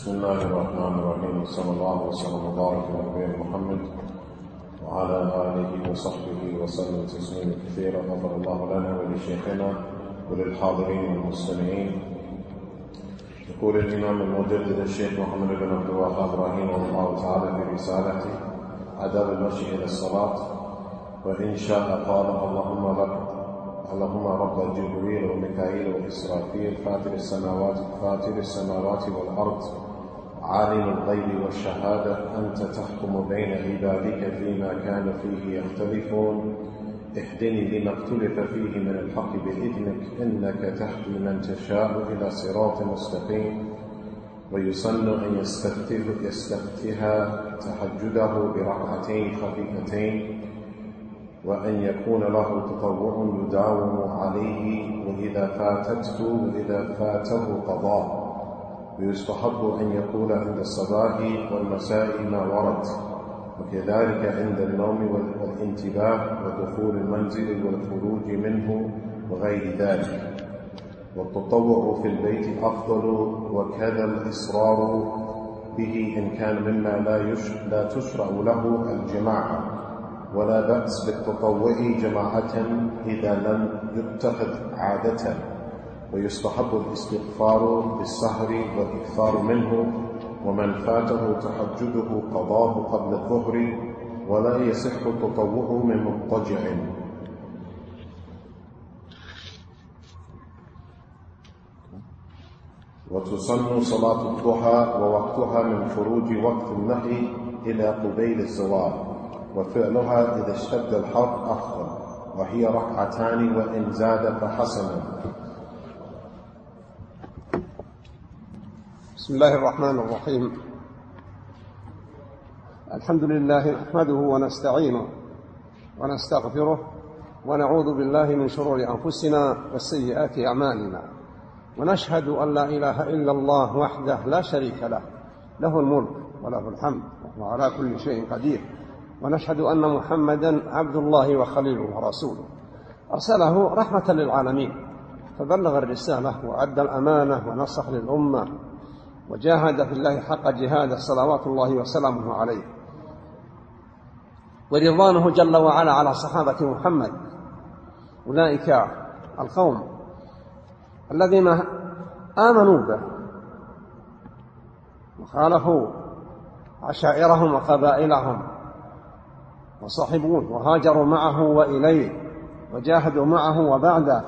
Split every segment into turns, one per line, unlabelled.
بسم الله الرحمن الرحيم صلى الله وسلم وبارك على نبينا محمد وعلى آله وصحبه وسلم تسليما كثيرا. غفر الله لنا ولشيخنا وللحاضرين والمستمعين. يقول الإمام المجدد الشيخ محمد بن عبد الوهاب رحمه الله تعالى في رسالته آداب المشي إلى الصلاة وإن شاء قال اللهم رب اللهم رب جبريل وميكائيل وإسرافيل فاتر السماوات فاتر السماوات والأرض عالم الغيب والشهادة أنت تحكم بين عبادك فيما كان فيه يختلفون. اهدني لما اختلف فيه من الحق بإذنك إنك تهدي من تشاء إلى صراط مستقيم. ويسن أن يستفتح يستفتها تحجده بركعتين خفيفتين وأن يكون له تطوع يداوم عليه وإذا فاتته وإذا فاته قضاء ويستحب أن يقول عند الصباح والمساء ما ورد وكذلك عند النوم والانتباه ودخول المنزل والخروج منه وغير ذلك. والتطوع في البيت أفضل وكذا الإصرار به إن كان مما لا لا تشرع له الجماعة. ولا بأس بالتطوع جماعة إذا لم يتخذ عادة. ويستحب الاستغفار بالسهر والإكثار منه ومن فاته تحجده قضاه قبل الظهر ولا يصح التطوع من مضطجع. وتسن صلاة الضحى ووقتها من خروج وقت النهي إلى قبيل الزوال وفعلها إذا اشتد الحر أفضل وهي ركعتان وإن زاد فحسنا
بسم الله الرحمن الرحيم. الحمد لله نحمده ونستعينه ونستغفره ونعوذ بالله من شرور أنفسنا وسيئات أعمالنا. ونشهد أن لا إله إلا الله وحده لا شريك له. له الملك وله الحمد وهو على كل شيء قدير. ونشهد أن محمدا عبد الله وخليله ورسوله. أرسله رحمة للعالمين. فبلغ الرسالة وأدى الأمانة ونصح للأمة. وجاهد في الله حق جهاده صلوات الله وسلامه عليه. ورضوانه جل وعلا على صحابة محمد. أولئك القوم الذين آمنوا به وخالفوا عشائرهم وقبائلهم وصحبوه وهاجروا معه وإليه وجاهدوا معه وبعده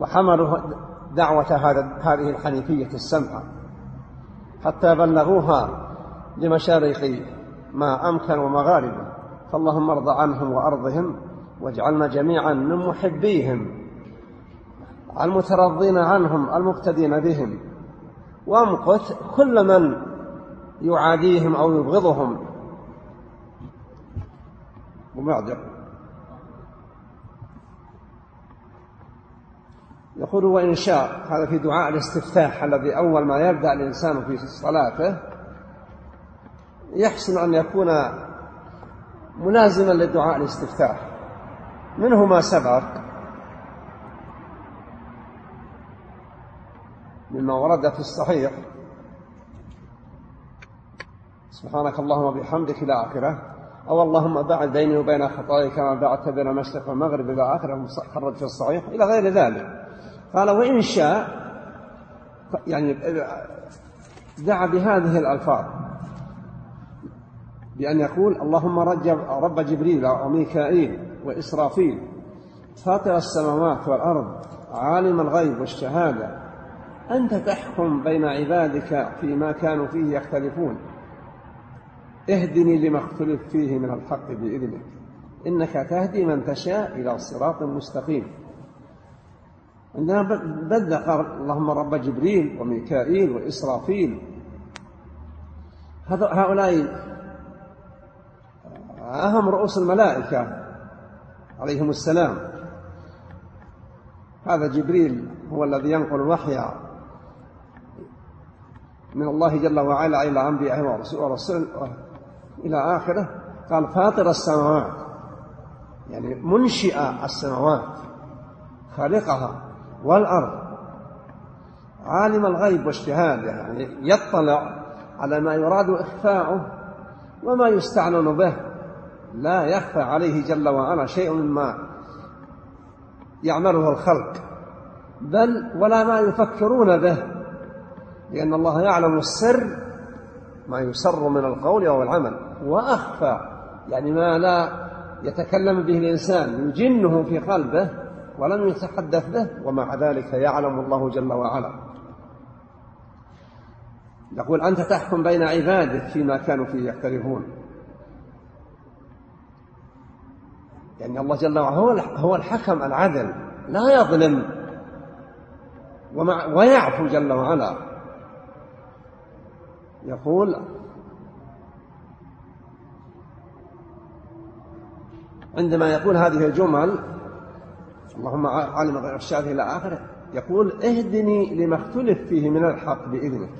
وحملوا دعوة هذه الحنيفية السمحة. حتى بلغوها لمشارق ما أمكن ومغاربه. فاللهم ارض عنهم وأرضهم واجعلنا جميعا من محبيهم المترضين عنهم المقتدين بهم. وامقت كل من يعاديهم أو يبغضهم. وبعد يقول وإن شاء هذا في دعاء الاستفتاح الذي أول ما يبدأ الإنسان في صلاته يحسن أن يكون ملازما لدعاء الاستفتاح. منه ما سبق مما ورد في الصحيح. سبحانك اللهم وبحمدك إلى آخره. أو اللهم بعد بيني وبين خطاياي كما بعدت بين المشرق والمغرب إلى آخره خرج في الصحيح إلى غير ذلك. قال وإن شاء يعني دعا بهذه الألفاظ. بأن يقول اللهم رب جبريل وميكائيل وإسرافيل فاطر السماوات والأرض عالم الغيب والشهادة. أنت تحكم بين عبادك فيما كانوا فيه يختلفون. اهدني لما اختلف فيه من الحق بإذنك. إنك تهدي من تشاء إلى صراط مستقيم. عندنا بدأ قال اللهم رب جبريل وميكائيل وإسرافيل. هؤلاء أهم رؤوس الملائكة عليهم السلام. هذا جبريل هو الذي ينقل الوحي من الله جل وعلا إلى أنبيائه ورسل إلى آخره. قال فاطر السماوات يعني منشئ السماوات خالقها. والأرض. عالم الغيب والشهادة يعني يطلع على ما يراد إخفاؤه وما يستعلن به. لا يخفى عليه جل وعلا شيء مما يعمله الخلق. بل ولا ما يفكرون به لأن الله يعلم السر ما يسر من القول أو العمل. وأخفى يعني ما لا يتكلم به الإنسان يجنه في قلبه. ولم يتحدث به ومع ذلك يعلم الله جل وعلا. يقول أنت تحكم بين عبادك فيما كانوا فيه يختلفون يعني الله جل وعلا هو هو الحكم العدل لا يظلم. ومع ويعفو جل وعلا. يقول عندما يقول هذه الجمل اللهم عالم غير الشافي إلى آخره. يقول اهدني لما اختلف فيه من الحق بإذنك.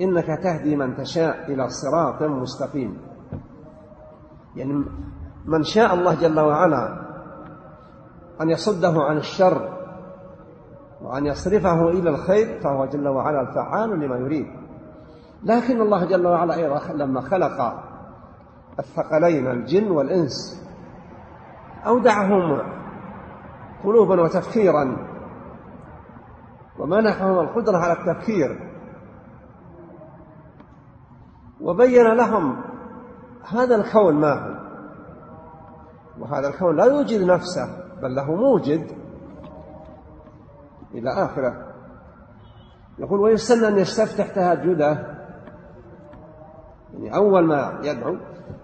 إنك تهدي من تشاء إلى صراط مستقيم. يعني من شاء الله جل وعلا أن يصده عن الشر وأن يصرفه إلى الخير فهو جل وعلا الفعال لما يريد. لكن الله جل وعلا أيضا لما خلق الثقلين الجن والإنس أودعهم قلوبا وتفكيرا. ومنحهم القدرة على التفكير. وبين لهم هذا الكون ما هو. وهذا الكون لا يوجد نفسه بل له موجد إلى آخرة. يقول ويسن أن يستفتح تهجده. يعني أول ما يدعو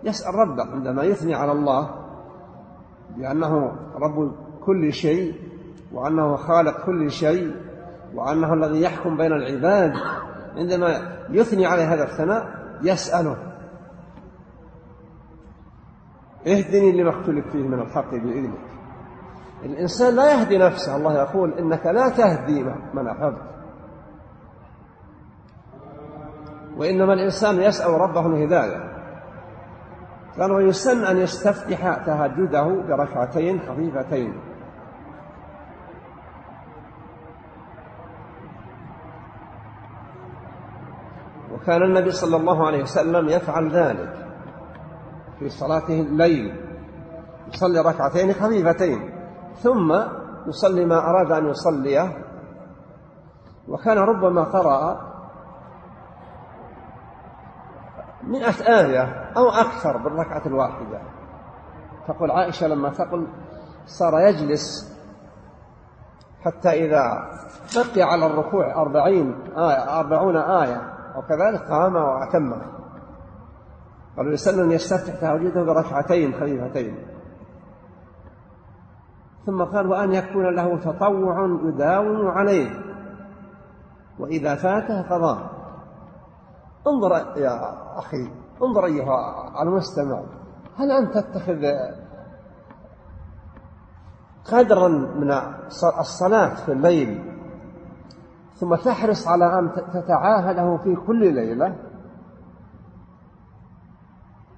يسأل ربه عندما يثني على الله بأنه رب كل شيء وأنه خالق كل شيء وأنه الذي يحكم بين العباد. عندما يثني عليه هذا الثناء يسأله. اهدني لما اختلف فيه من الحق بإذنك. الإنسان لا يهدي نفسه الله يقول إنك لا تهدي من أحببت. وإنما الإنسان يسأل ربه الهداية. قال ويسن أن يستفتح تهجده بركعتين خفيفتين. وكان النبي صلى الله عليه وسلم يفعل ذلك في صلاته الليل يصلي ركعتين خفيفتين ثم يصلي ما أراد أن يصليه وكان ربما قرأ مئة آية أو أكثر بالركعة الواحدة. تقول عائشة لما تقول صار يجلس حتى إذا بقي على الركوع أربعين آية أربعون آية وكذلك قام وأتمه قالوا أن يستفتح تهجده بركعتين خفيفتين. ثم قال وأن يكون له تطوع يداوم عليه. وإذا فاته قضاه انظر يا أخي انظر أيها المستمع. هل أنت تتخذ قدرا من الصلاة في الليل؟ ثم تحرص على أن تتعاهده في كل ليلة.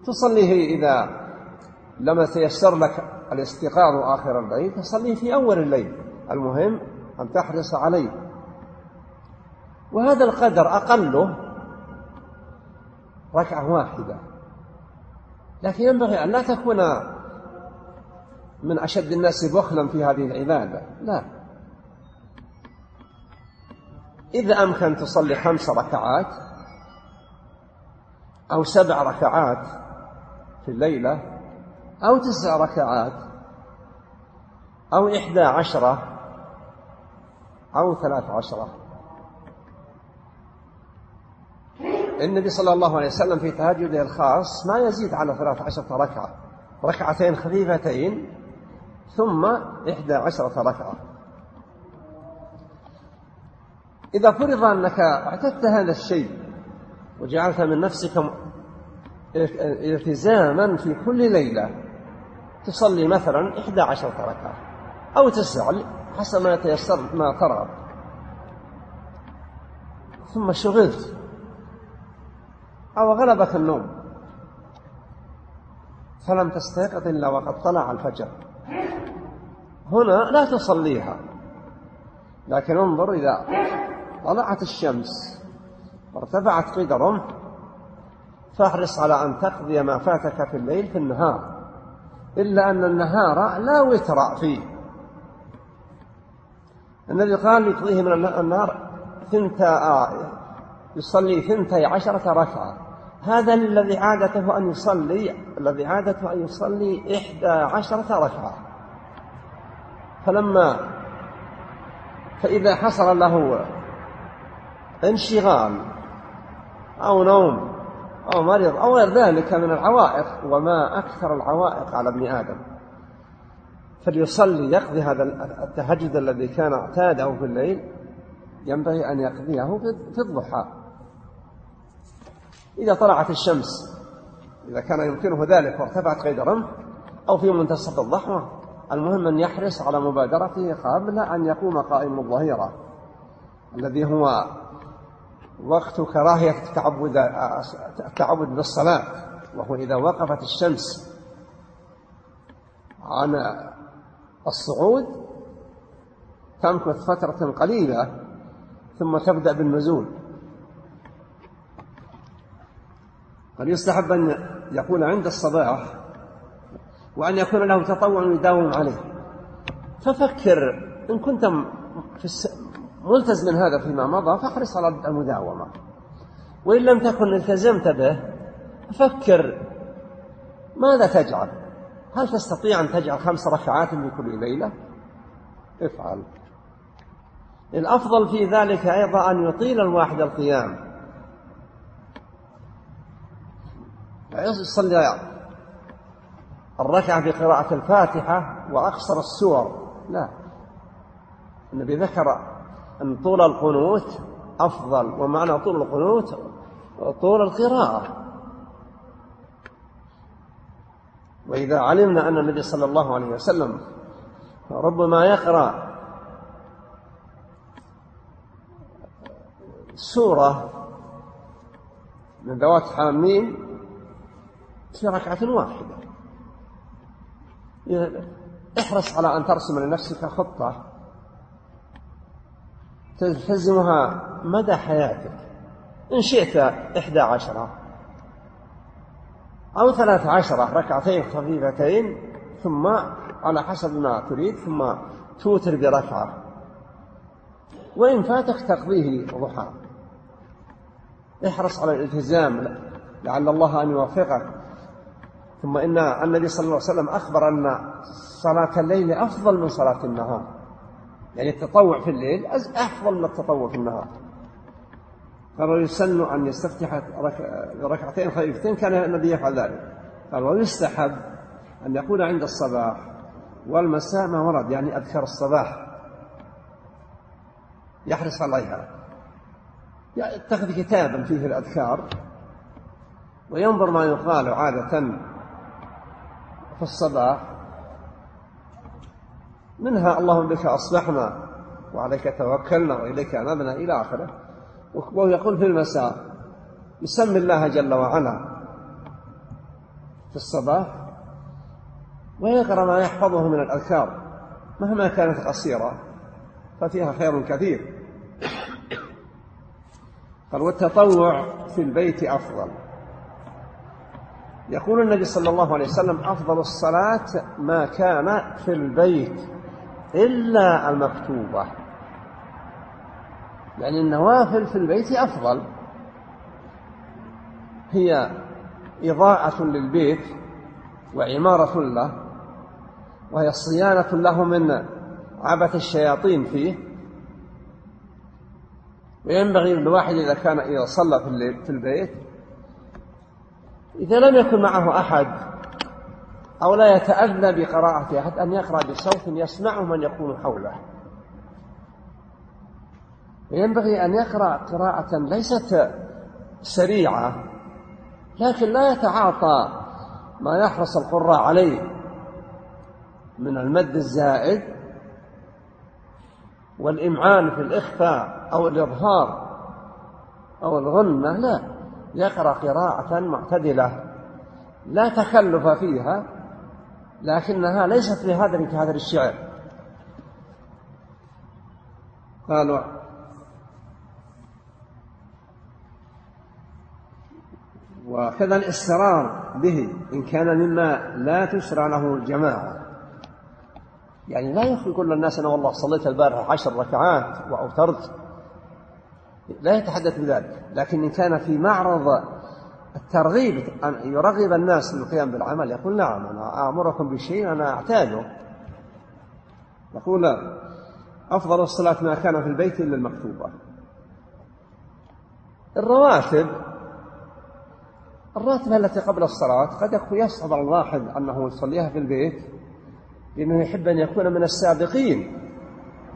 تصليه إذا لم تيسر لك الاستيقاظ آخر الليل تصليه في أول الليل. المهم أن تحرص عليه. وهذا القدر أقله ركعة واحدة. لكن ينبغي أن لا تكون من أشد الناس بخلا في هذه العبادة. لا. إذا أمكن تصلي خمس ركعات أو سبع ركعات في الليلة أو تسع ركعات أو إحدى عشرة أو ثلاث عشرة. النبي صلى الله عليه وسلم في تهجده الخاص ما يزيد على ثلاث عشرة ركعة ركعتين خفيفتين ثم إحدى عشرة ركعة. إذا فرض أنك اعتدت هذا الشيء وجعلت من نفسك التزاما في كل ليلة تصلي مثلا إحدى عشرة ركعة أو تسع حسب ما يتيسر ما ترى. ثم شغلت أو غلبك النوم فلم تستيقظ إلا وقد طلع الفجر. هنا لا تصليها لكن انظر إذا طلعت الشمس وارتفعت قيد رمح فاحرص على أن تقضي ما فاتك في الليل في النهار إلا أن النهار لا وتر فيه. النبي قال يقضيه من النهار ثنتا يصلي ثنتي عشرة ركعة. هذا الذي عادته أن يصلي الذي عادته أن يصلي إحدى عشرة ركعة. فلما فإذا حصل له انشغال أو نوم أو مرض أو غير ذلك من العوائق وما أكثر العوائق على ابن آدم. فليصلي يقضي هذا التهجد الذي كان اعتاده في الليل ينبغي أن يقضيه في الضحى. إذا طلعت الشمس إذا كان يمكنه ذلك وارتفعت قيد رمح أو في منتصف الضحى المهم أن يحرص على مبادرته قبل أن يقوم قائم الظهيرة الذي هو وقت كراهية التعبد التعبد بالصلاة وهو إذا وقفت الشمس عن الصعود تمكث فترة قليلة ثم تبدأ بالنزول. قد يستحب أن يكون عند الصباح وأن يكون له تطوع يداوم عليه. ففكر إن كنت في ملتزم هذا فيما مضى فاحرص على المداومة. وإن لم تكن التزمت به فكر ماذا تجعل؟ هل تستطيع أن تجعل خمس ركعات لكل ليلة؟ افعل. الأفضل في ذلك أيضا أن يطيل الواحد القيام. يصلي الركعة بقراءة الفاتحة وأقصر السور. لا. النبي ذكر أن طول القنوت أفضل ومعنى طول القنوت طول القراءة. وإذا علمنا أن النبي صلى الله عليه وسلم ربما يقرأ سورة من ذوات حامين في ركعة واحدة. احرص على أن ترسم لنفسك خطة تلتزمها مدى حياتك. إن شئت إحدى عشرة أو ثلاث عشرة ركعتين خفيفتين ثم على حسب ما تريد ثم توتر بركعة وإن فاتك تقضيه ضحى. احرص على الالتزام لعل الله أن يوفقك. ثم إن النبي صلى الله عليه وسلم أخبر أن صلاة الليل أفضل من صلاة النهار. يعني التطوع في الليل أفضل من التطوع في النهار. قال يسن أن يستفتح ركعتين خفيفتين كان النبي يفعل ذلك. قال ويستحب أن يكون عند الصباح والمساء ما ورد يعني أذكر الصباح. يحرص عليها. يتخذ كتابا فيه الأذكار وينظر ما يقال عادة في الصباح. منها اللهم بك أصبحنا وعليك توكلنا وإليك أنبنا إلى آخره. وهو يقول في المساء يسمي الله جل وعلا في الصباح ويقرأ ما يحفظه من الأذكار مهما كانت قصيرة ففيها خير كثير. قال والتطوع في البيت أفضل. يقول النبي صلى الله عليه وسلم أفضل الصلاة ما كان في البيت. إلا المكتوبة. لأن النوافل في البيت أفضل. هي إضاءة للبيت وعمارة له وهي صيانة له من عبث الشياطين فيه. وينبغي للواحد إذا كان إذا صلى في البيت إذا لم يكن معه أحد أو لا يتأذى بقراءة أحد أن يقرأ بصوت يسمعه من يكون حوله. وينبغي أن يقرأ قراءة ليست سريعة لكن لا يتعاطى ما يحرص القراء عليه من المد الزائد والإمعان في الإخفاء أو الإظهار أو الغنة لا. يقرأ قراءة معتدلة لا تكلف فيها لكنها ليست بهذا كهذا الشعر. قالوا وكذا الإصرار به إن كان مما لا تشرع له جماعة يعني لا يخفي كل الناس أنا والله صليت البارحة عشر ركعات وأوترت. لا يتحدث بذلك. لكن إن كان في معرض الترغيب أن يرغب الناس للقيام بالعمل. يقول نعم أنا آمركم بشيء أنا أحتاجه. يقول أفضل الصلاة ما كان في البيت إلا المكتوبة. الرواتب الراتبة التي قبل الصلاة قد يصعب على الواحد أنه يصليها في البيت لأنه يحب أن يكون من السابقين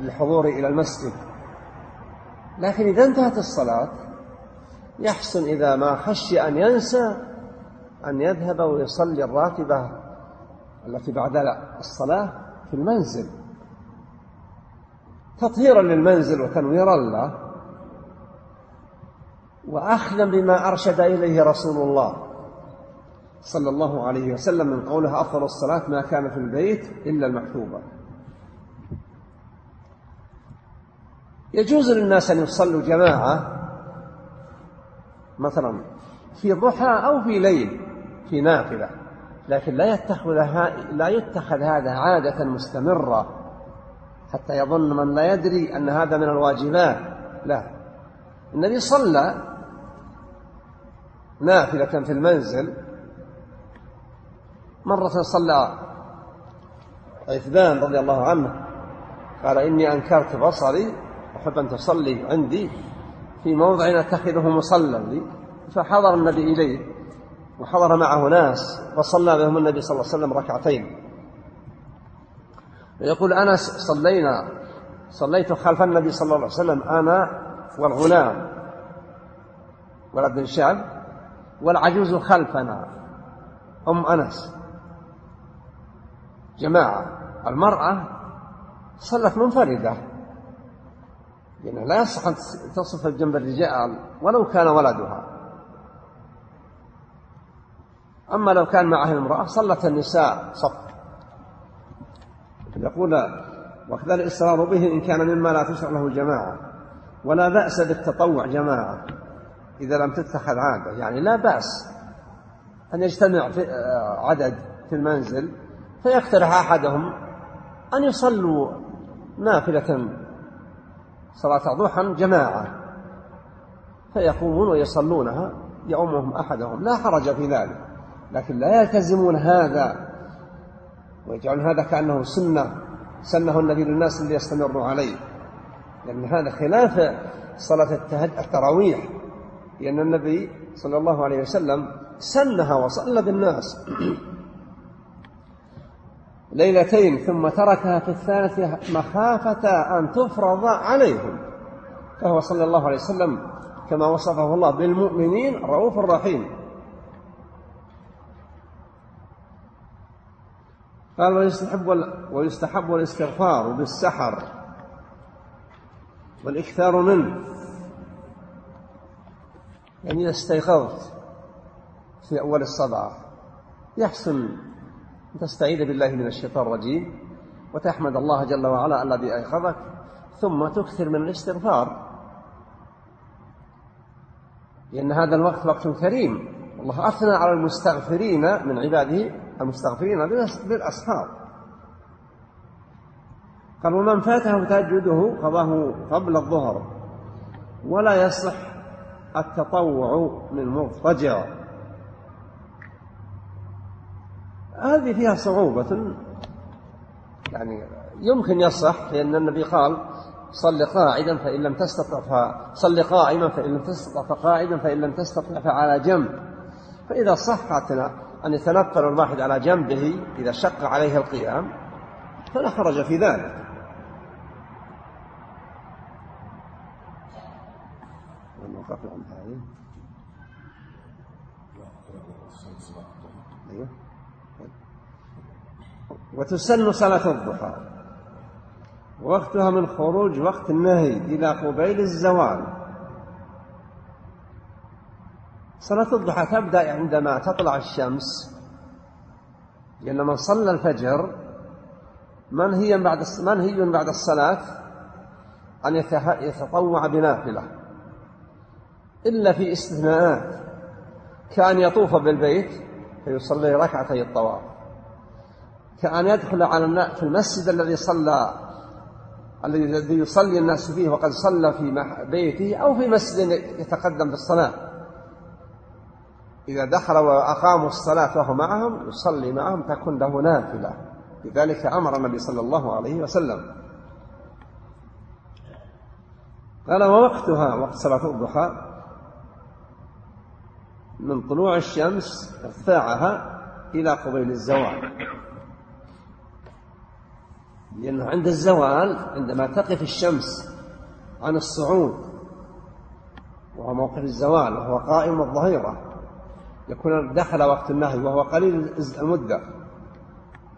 للحضور إلى المسجد. لكن إذا انتهت الصلاة يحسن إذا ما خشي أن ينسى أن يذهب ويصلي الراتبة التي بعد الصلاة في المنزل. تطهيرا للمنزل وتنويرا له. وأخذا بما أرشد إليه رسول الله صلى الله عليه وسلم من قوله أفضل الصلاة ما كان في البيت إلا المكتوبة. يجوز للناس أن يصلوا جماعة مثلا في ضحى أو في ليل في نافلة لكن لا يتخذ لا يتخذ هذا عادة مستمرة حتى يظن من لا يدري أن هذا من الواجبات. لا. النبي صلى نافلة في المنزل. مرة صلى عثمان رضي الله عنه قال إني أنكرت بصري أحب أن تصلي عندي. في موضع أتخذه مصلى. فحضر النبي إليه وحضر معه ناس فصلى بهم النبي صلى الله عليه وسلم ركعتين. ويقول أنس صلينا صليت خلف النبي صلى الله عليه وسلم أنا والغلام ولد الشاب والعجوز خلفنا أم أنس. جماعة المرأة صلت منفردة. يعني لا يصح أن تصف جنب الرجال ولو كان ولدها. أما لو كان معها امرأة صلت النساء صف. يقول وكذا الإصرار به إن كان مما لا تشرع له جماعة ولا بأس بالتطوع جماعة إذا لم تتخذ عادة. يعني لا بأس أن يجتمع في عدد في المنزل فيقترح أحدهم أن يصلوا نافلة صلاة ضحى جماعة فيقومون ويصلونها يؤمهم أحدهم لا حرج في ذلك لكن لا يلتزمون هذا ويجعلون هذا كأنه سنة سنة النبي للناس اللي يستمروا عليه لأن هذا خلاف صلاة التراويح لأن النبي صلى الله عليه وسلم سنها وصلى بالناس. ليلتين ثم تركها في الثالثة مخافة أن تفرض عليهم. فهو صلى الله عليه وسلم كما وصفه الله بالمؤمنين رؤوف رحيم. قال ويستحب ويستحب الاستغفار بالسحر والإكثار منه. يعني إذا استيقظت في أول الصباح يحسن تستعيذ بالله من الشيطان الرجيم وتحمد الله جل وعلا الذي أيقظك ثم تكثر من الاستغفار. لأن هذا الوقت وقت كريم. الله أثنى على المستغفرين من عباده المستغفرين بالأسحار قال ومن فاته تهجده قضاه قبل الظهر ولا يصح التطوع من مضطجع هذه فيها صعوبة. يعني يمكن يصح لأن النبي قال صل قاعدا فإن لم تستطع فصل قائما فإن لم تستطع فقاعدا فإن لم تستطع فعلى جنب. فإذا صحت أن يتنقل الواحد على جنبه إذا شق عليه القيام فلا حرج في ذلك. أيوه. وتسن صلاة الضحى. وقتها من خروج وقت النهي إلى قبيل الزوال. صلاة الضحى تبدأ عندما تطلع الشمس. لأن من صلى الفجر منهي بعد منهي بعد الصلاة أن يتطوع بنافلة. إلا في استثناءات. كأن يطوف بالبيت فيصلي ركعتي الطواف. كأن يدخل على في المسجد الذي صلى الذي يصلي الناس فيه وقد صلى في بيته أو في مسجد يتقدم بالصلاة. إذا دخل وأقاموا الصلاة وهو معهم يصلي معهم تكون له نافلة. لذلك أمر النبي صلى الله عليه وسلم. قال ووقتها وقت صلاة الضحى من طلوع الشمس ارتفاعها إلى قبيل الزوال. لأنه عند الزوال عندما تقف الشمس عن الصعود وهو موقف الزوال وهو قائم الظهيرة يكون دخل وقت النهي وهو قليل المدة.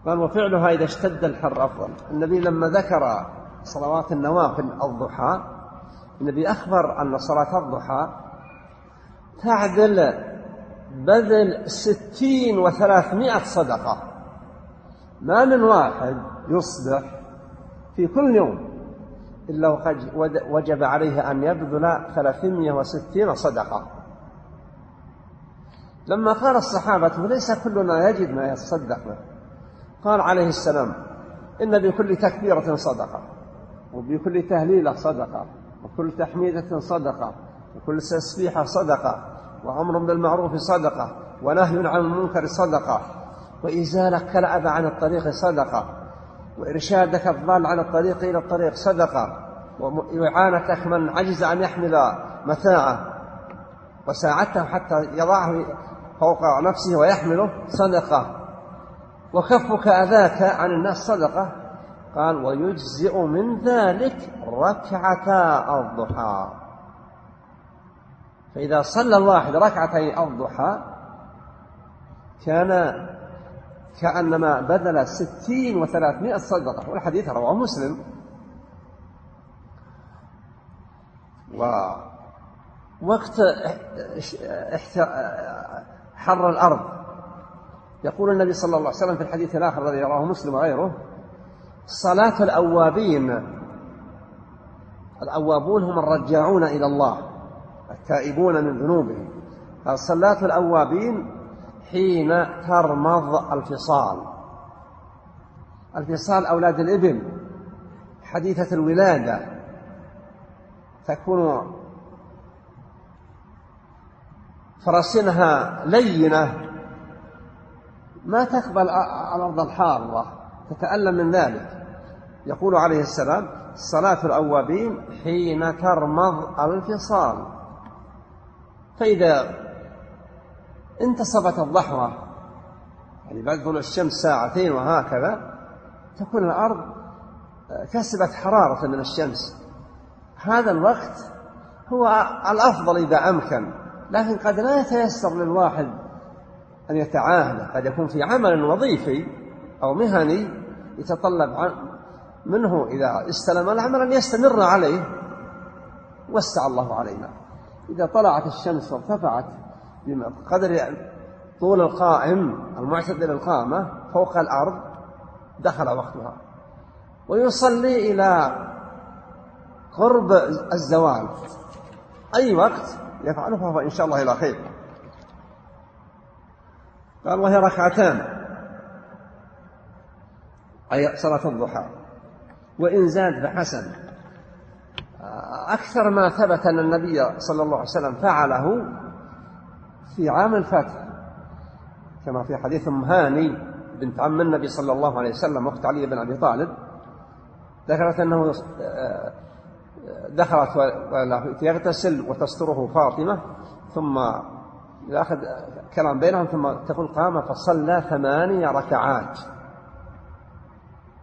قال وفعلها إذا اشتد الحر أفضل. النبي لما ذكر صلوات النوافل الضحى النبي أخبر أن صلاة الضحى تعدل بذل ستين وثلاثمائة صدقة ما من واحد يصبح في كل يوم. إلا وقد وجب عليه أن يبذل ثلاثمائة وستين صدقة. لما قال الصحابة ليس كلنا يجد ما يتصدق. به قال عليه السلام إن بكل تكبيرة صدقة وبكل تهليلة صدقة وكل تحميدة صدقة وكل تسبيحة صدقة وأمر بالمعروف صدقة ونهي عن المنكر صدقة وإزالة كالأذى عن الطريق صدقة. وإرشادك الضال عن الطريق إلى الطريق صدقة. وإعانتك من عجز أن يحمل متاعه. وساعدته حتى يضعه فوق نفسه ويحمله صدقة. وكفك أذاك عن الناس صدقة. قال ويجزئ من ذلك ركعتا الضحى. فإذا صلى الواحد ركعتي الضحى كان كأنما بذل ستين وثلاثمائة صدقة والحديث رواه مسلم. ووقت حر الأرض. يقول النبي صلى الله عليه وسلم في الحديث الآخر الذي رواه مسلم وغيره صلاة الأوابين الأوابون هم الرجاعون إلى الله التائبون من ذنوبهم. صلاة الأوابين حين ترمض الفصال. الفصال أولاد الإبل حديثة الولادة. تكون فراسنها لينة. ما تقبل الأرض الحارة. تتألم من ذلك. يقول عليه السلام صلاة الأوابين حين ترمض الفصال فإذا انتصبت الضحوة يعني بعد طلوع الشمس ساعتين وهكذا تكون الأرض كسبت حرارة من الشمس. هذا الوقت هو الأفضل إذا أمكن لكن قد لا يتيسر للواحد أن يتعاهد. قد يكون في عمل وظيفي أو مهني يتطلب منه إذا استلم العمل أن يستمر عليه. وسع الله علينا. إذا طلعت الشمس وارتفعت بقدر طول القائم المعتدل القامة فوق الأرض دخل وقتها. ويصلي إلى قرب الزوال. أي وقت يفعله فهو إن شاء الله إلى خير. قال وهي ركعتان. أي صلاة الضحى. وإن زاد فحسن. أكثر ما ثبت أن النبي صلى الله عليه وسلم فعله في عام الفتح كما في حديث أم هاني بنت عم النبي صلى الله عليه وسلم أخت علي بن أبي طالب ذكرت أنه آه، دخلت يغتسل وتستره فاطمة ثم يأخذ كلام بينهم ثم تقول قام فصلى ثمانية ركعات.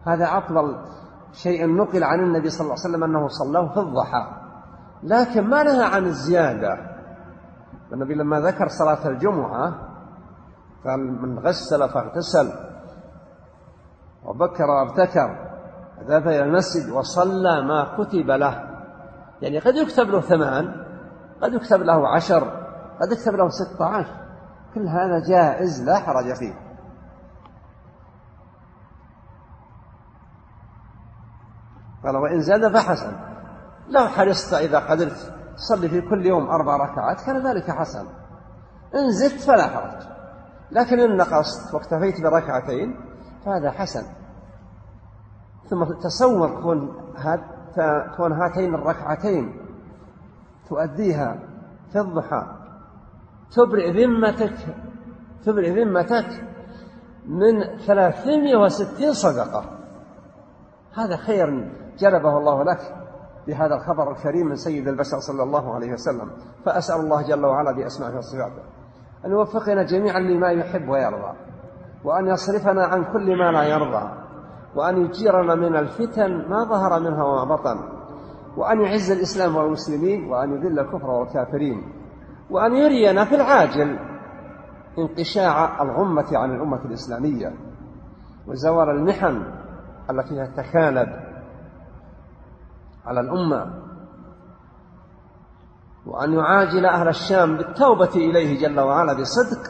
هذا أفضل شيء نقل عن النبي صلى الله عليه وسلم أنه صلاه في الضحى لكن ما نهى عن الزيادة. النبي لما ذكر صلاة الجمعة قال من غسل فاغتسل. وبكر وابتكر. ذهب إلى المسجد وصلى ما كتب له. يعني قد يكتب له ثمان قد يكتب له عشر قد يكتب له ستة عشر. كل هذا جائز لا حرج فيه. قال وإن زاد فحسن. لو حرصت إذا قدرت. تصلي في كل يوم أربع ركعات كان ذلك حسن. إن زدت فلا حرج. لكن إن نقصت واكتفيت بركعتين فهذا حسن. ثم تصور كون كون هاتين الركعتين تؤديها في الضحى تبرئ ذمتك تبرئ ذمتك من ثلاثمائة وستين صدقة. هذا خير جلبه الله لك. بهذا الخبر الكريم من سيد البشر صلى الله عليه وسلم. فأسأل الله جل وعلا بأسمائه وصفاته. أن يوفقنا جميعا لما يحب ويرضى وأن يصرفنا عن كل ما لا يرضى وأن يجيرنا من الفتن ما ظهر منها وما بطن وأن يعز الإسلام والمسلمين وأن يذل الكفر والكافرين وأن يرينا في العاجل انقشاع الغمة عن الأمة الإسلامية وزوال المحن التي تتكالب على الأمة وأن يعاجل أهل الشام بالتوبة إليه جل وعلا بصدق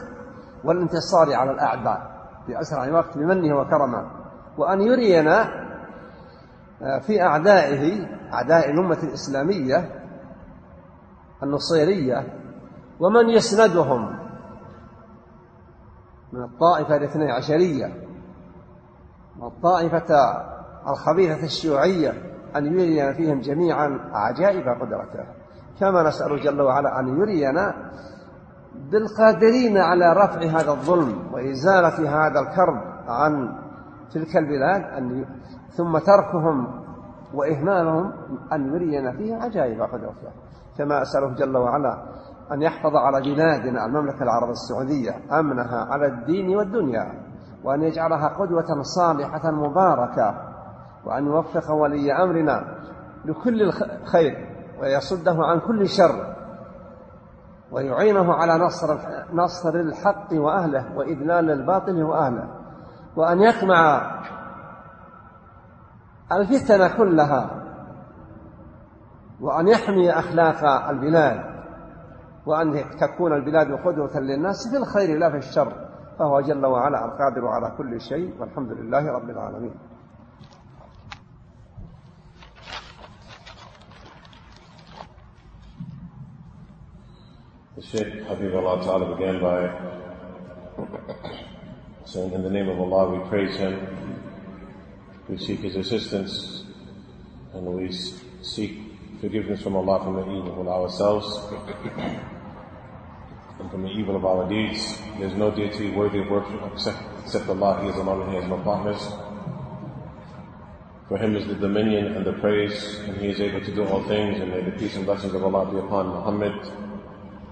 والانتصار على الأعداء في أسرع وقت بمنه وكرمه وأن يرينا آه، في أعدائه أعداء الأمة الإسلامية النصيرية ومن يسندهم من الطائفة الاثني عشرية والطائفة الخبيثة الشيوعية أن يرينا فيهم جميعا عجائب قدرته. كما نسأل جل وعلا أن يرينا بالقادرين على رفع هذا الظلم وإزالة هذا الكرب عن تلك البلاد أن ثم تركهم وإهمالهم أن يرينا فيه عجائب قدرته. كما أسأله جل وعلا أن يحفظ على بلادنا المملكة العربية السعودية أمنها على الدين والدنيا وأن يجعلها قدوة صالحة مباركة. وأن يوفق ولي أمرنا لكل الخير ويصده عن كل شر ويعينه على نصر نصر الحق وأهله وإذلال الباطل وأهله وأن يقمع الفتن كلها وأن يحمي أخلاق البلاد وأن تكون البلاد قدوة للناس في الخير لا في الشر فهو جل وعلا القادر على كل شيء والحمد لله رب العالمين.
The Shaykh Habibullah Ta'ala began by saying, In the name of Allah, we praise Him, we seek His assistance, and we seek forgiveness from Allah from the evil of ourselves and from the evil of our deeds. There is no deity worthy of worship except, Allah. He is alone and He has no partners. For Him is the dominion and the praise, and He is able to do all things, and may the peace and blessings of Allah be upon Muhammad,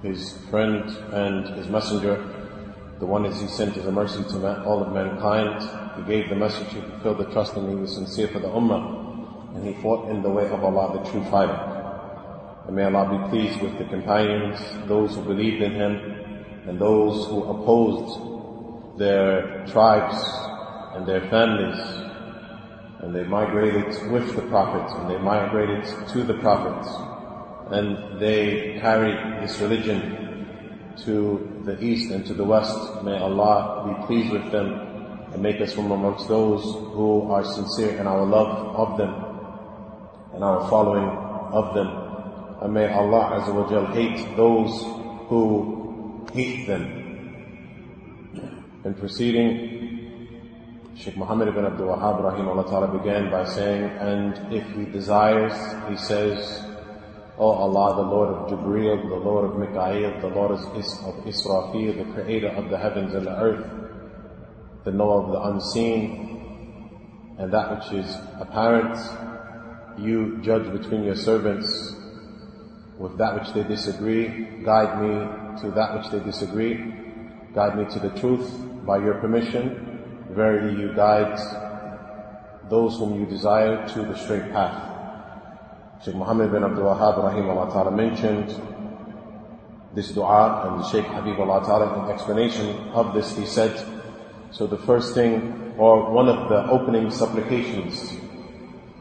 his friend and his messenger, the one as he sent as a mercy to all of mankind. He gave the message, he fulfilled the trust, and he was sincere for the ummah. And he fought in the way of Allah, the true fighter. And may Allah be pleased with the companions, those who believed in him, and those who opposed their tribes and their families. And they migrated with the prophets, and they migrated to the Prophet and they carried this religion to the east and to the west. May Allah be pleased with them and make us from amongst those who are sincere in our love of them and our following of them. And may Allah Azza wa Jal hate those who hate them. In proceeding, Sheikh Muhammad ibn Abdul Wahhab rahimahullah ta'ala began by saying, and if he desires, he says, O Allah, the Lord of Jibreel, the Lord of Mikael, the Lord of Israfil, the creator of the heavens and the earth, the knower of the unseen, and that which is apparent, you judge between your servants with that which they disagree, guide me to that which they disagree, guide me to the truth by your permission. Verily you guide those whom you desire to the straight path. Sheikh Muhammad bin Abdul Wahhab rahimahullah ta'ala mentioned this dua and Sheikh Habibullah ta'ala in explanation of this he said, so the first thing or one of the opening supplications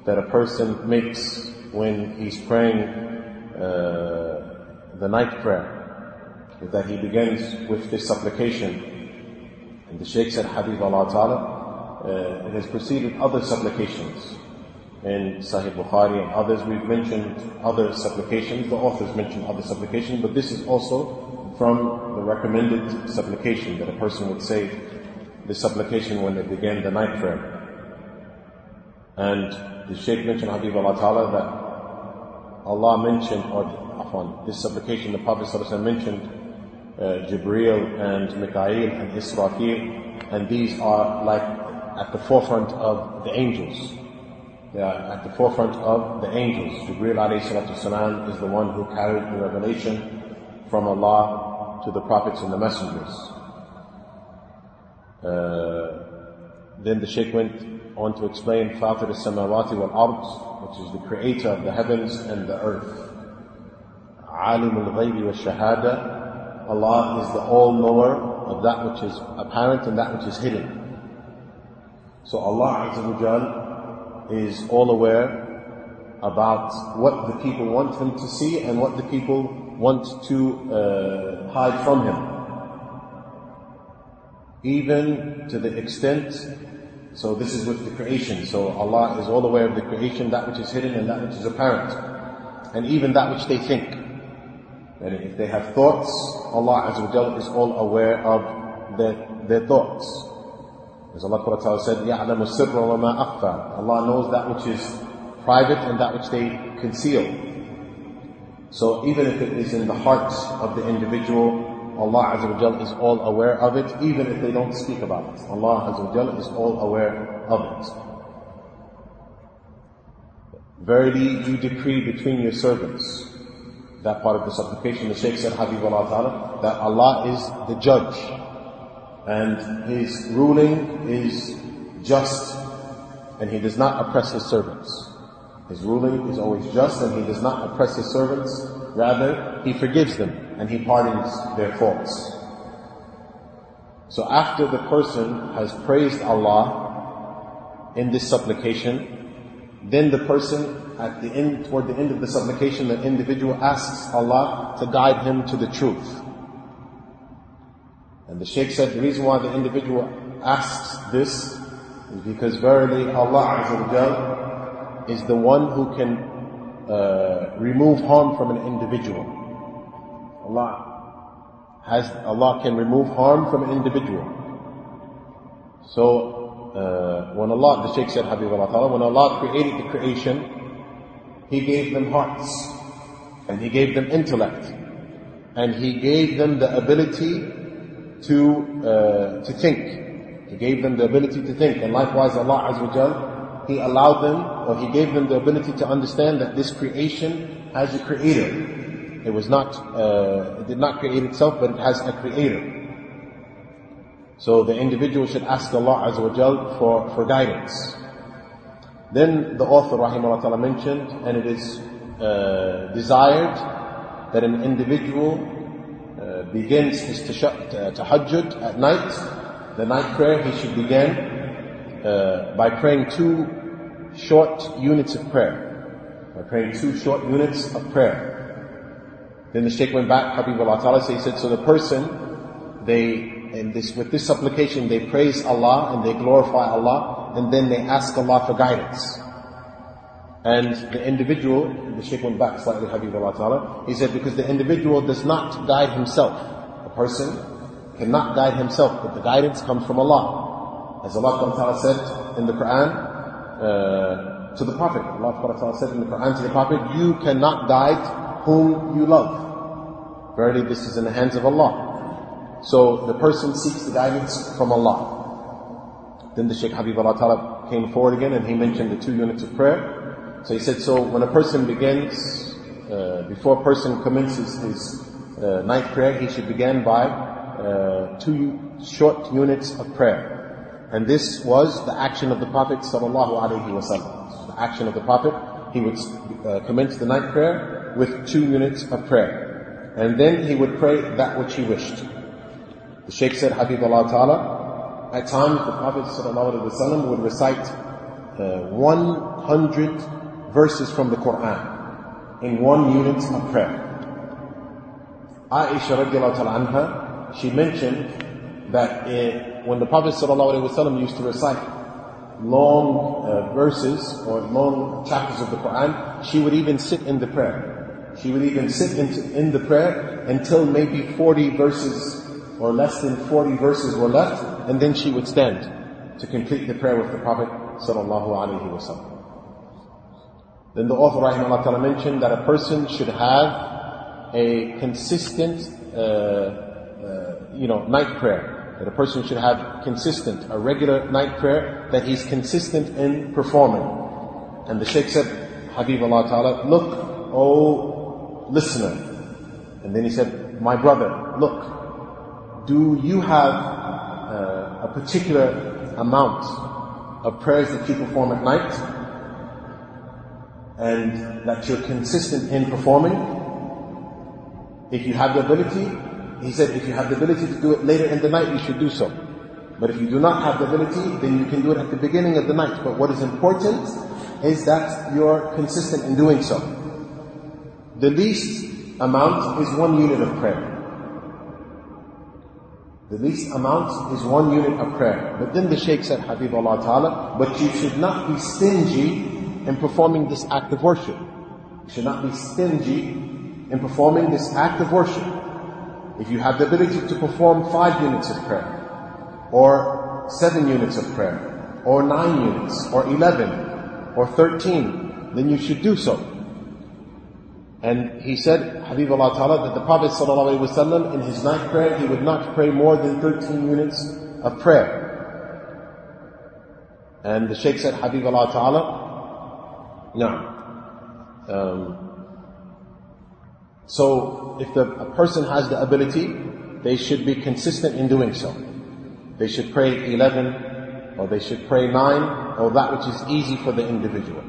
that a person makes when he's praying uh, the night prayer is that he begins with this supplication. And the Sheikh said, Habibullah ta'ala, uh, it has preceded other supplications in Sahih Bukhari and others. We've mentioned other supplications. The authors mentioned other supplications, but this is also from the recommended supplication that a person would say this supplication when they begin the night prayer. And the Shaykh mentioned, Habib Allah Ta'ala, that Allah mentioned, or upon this supplication, the Prophet mentioned uh, Jibreel and Mikael and Israfil, and these are like at the forefront of the angels. They are at the forefront of the angels. Jibreel alayhi is the one who carried the revelation from Allah to the prophets and the messengers. Uh, then the Shaykh went on to explain Fatir al-Samawati wal-Ard, which is the creator of the heavens and the earth. Alim al-Ghaybi wa-Shahada, Allah is the all-knower of that which is apparent and that which is hidden. So Allah Azza is all aware about what the people want Him to see and what the people want to uh, hide from Him. Even to the extent so this is with the creation. So Allah is all aware of the creation, that which is hidden and that which is apparent. And even that which they think. And if they have thoughts, Allah Azza wa is all aware of their, their thoughts. As Allah Ta'ala said, يَعْلَمُ السِّرَّ وَمَا أَخْفَى Allah knows that which is private and that which they conceal. So even if it is in the heart of the individual, Allah Azza wa is all aware of it, even if they don't speak about it. Allah Azza wa is all aware of it. Verily, you decree between your servants. That part of the supplication, the Shaykh said, Habibullah Ta'ala, that Allah is the judge. and His ruling is just, and He does not oppress His servants. His ruling is always just, and He does not oppress His servants. Rather, He forgives them and He pardons their faults. So after the person has praised Allah in this supplication, then the person at the end, toward the end of the supplication, the individual asks Allah to guide him to the truth. And the Shaykh said the reason why the individual asks this is because verily Allah is the one who can uh, remove harm from an individual. Allah has, Allah can remove harm from an individual. So, uh, when Allah, the Shaykh said, Habib Allah when Allah created the creation, He gave them hearts, and He gave them intellect, and He gave them the ability to, uh, to think. He gave them the ability to think, and likewise Allah Azza wa He allowed them, or He gave them the ability to understand that this creation has a creator. It was not, uh, it did not create itself, but it has a creator. So the individual should ask Allah Azza wa for, for guidance. Then the author rahimahullah mentioned, and it is uh, desired that an individual begins his uh, tahajjud at night, the night prayer, he should begin uh, by praying two short units of prayer. By praying two short units of prayer. Then the Shaykh went back, Habibullah Ta'ala, so he said, so the person, they, in this, with this supplication, they praise Allah and they glorify Allah, and then they ask Allah for guidance. And the individual, the Shaykh went back slightly, Habibullah Ta'ala, he said, because the individual does not guide himself. A person cannot guide himself, but the guidance comes from Allah. As Allah Ta'ala said in the Quran, uh, to the Prophet, Allah Ta'ala said in the Quran to the Prophet, you cannot guide whom you love. Verily this is in the hands of Allah. So the person seeks the guidance from Allah. Then the Shaykh Habibullah Ta'ala came forward again and he mentioned the two units of prayer. So he said, so when a person begins, uh, before a person commences his uh, night prayer, he should begin by uh, two short units of prayer. And this was the action of the Prophet sallallahu alaihi wasallam. The action of the Prophet. He would uh, commence the night prayer with two units of prayer. And then he would pray that which he wished. The Shaykh said, Habibullah Ta'ala, at times the Prophet ﷺ would recite uh, 100 verses from the Quran in one unit of prayer. Aisha radiallahu ta'ala anha, she mentioned that uh, when the Prophet ﷺ used to recite long uh, verses or long chapters of the Quran, she would even sit in the prayer. She would even sit in, in the prayer until maybe 40 verses or less than 40 verses were left, and then she would stand to complete the prayer with the Prophet sallallahu alaihi wasallam. Then the author rahimahullah mentioned that a person should have a consistent, uh, uh, you know, night prayer. That a person should have consistent, a regular night prayer that he's consistent in performing. And the Shaykh said, Habib Allah Ta'ala, look, oh listener. And then he said, my brother, look, do you have uh, a particular amount of prayers that you perform at night and that you're consistent in performing. If you have the ability, he said, if you have the ability to do it later in the night, you should do so. But if you do not have the ability, then you can do it at the beginning of the night. But what is important is that you're consistent in doing so. The least amount is one unit of prayer. The least amount is one unit of prayer. But then the Shaykh said, Habib Allah Ta'ala, but you should not be stingy in performing this act of worship. You should not be stingy in performing this act of worship. If you have the ability to perform five units of prayer, or seven units of prayer, or nine units, or eleven, or thirteen, then you should do so. And he said, Habib Allah Ta'ala, that the Prophet ﷺ in his night prayer, he would not pray more than 13 units of prayer. And the Shaykh said, Habib Allah Ta'ala, no. Um, so, if the, a person has the ability, they should be consistent in doing so. They should pray 11, or they should pray 9, or that which is easy for the individual.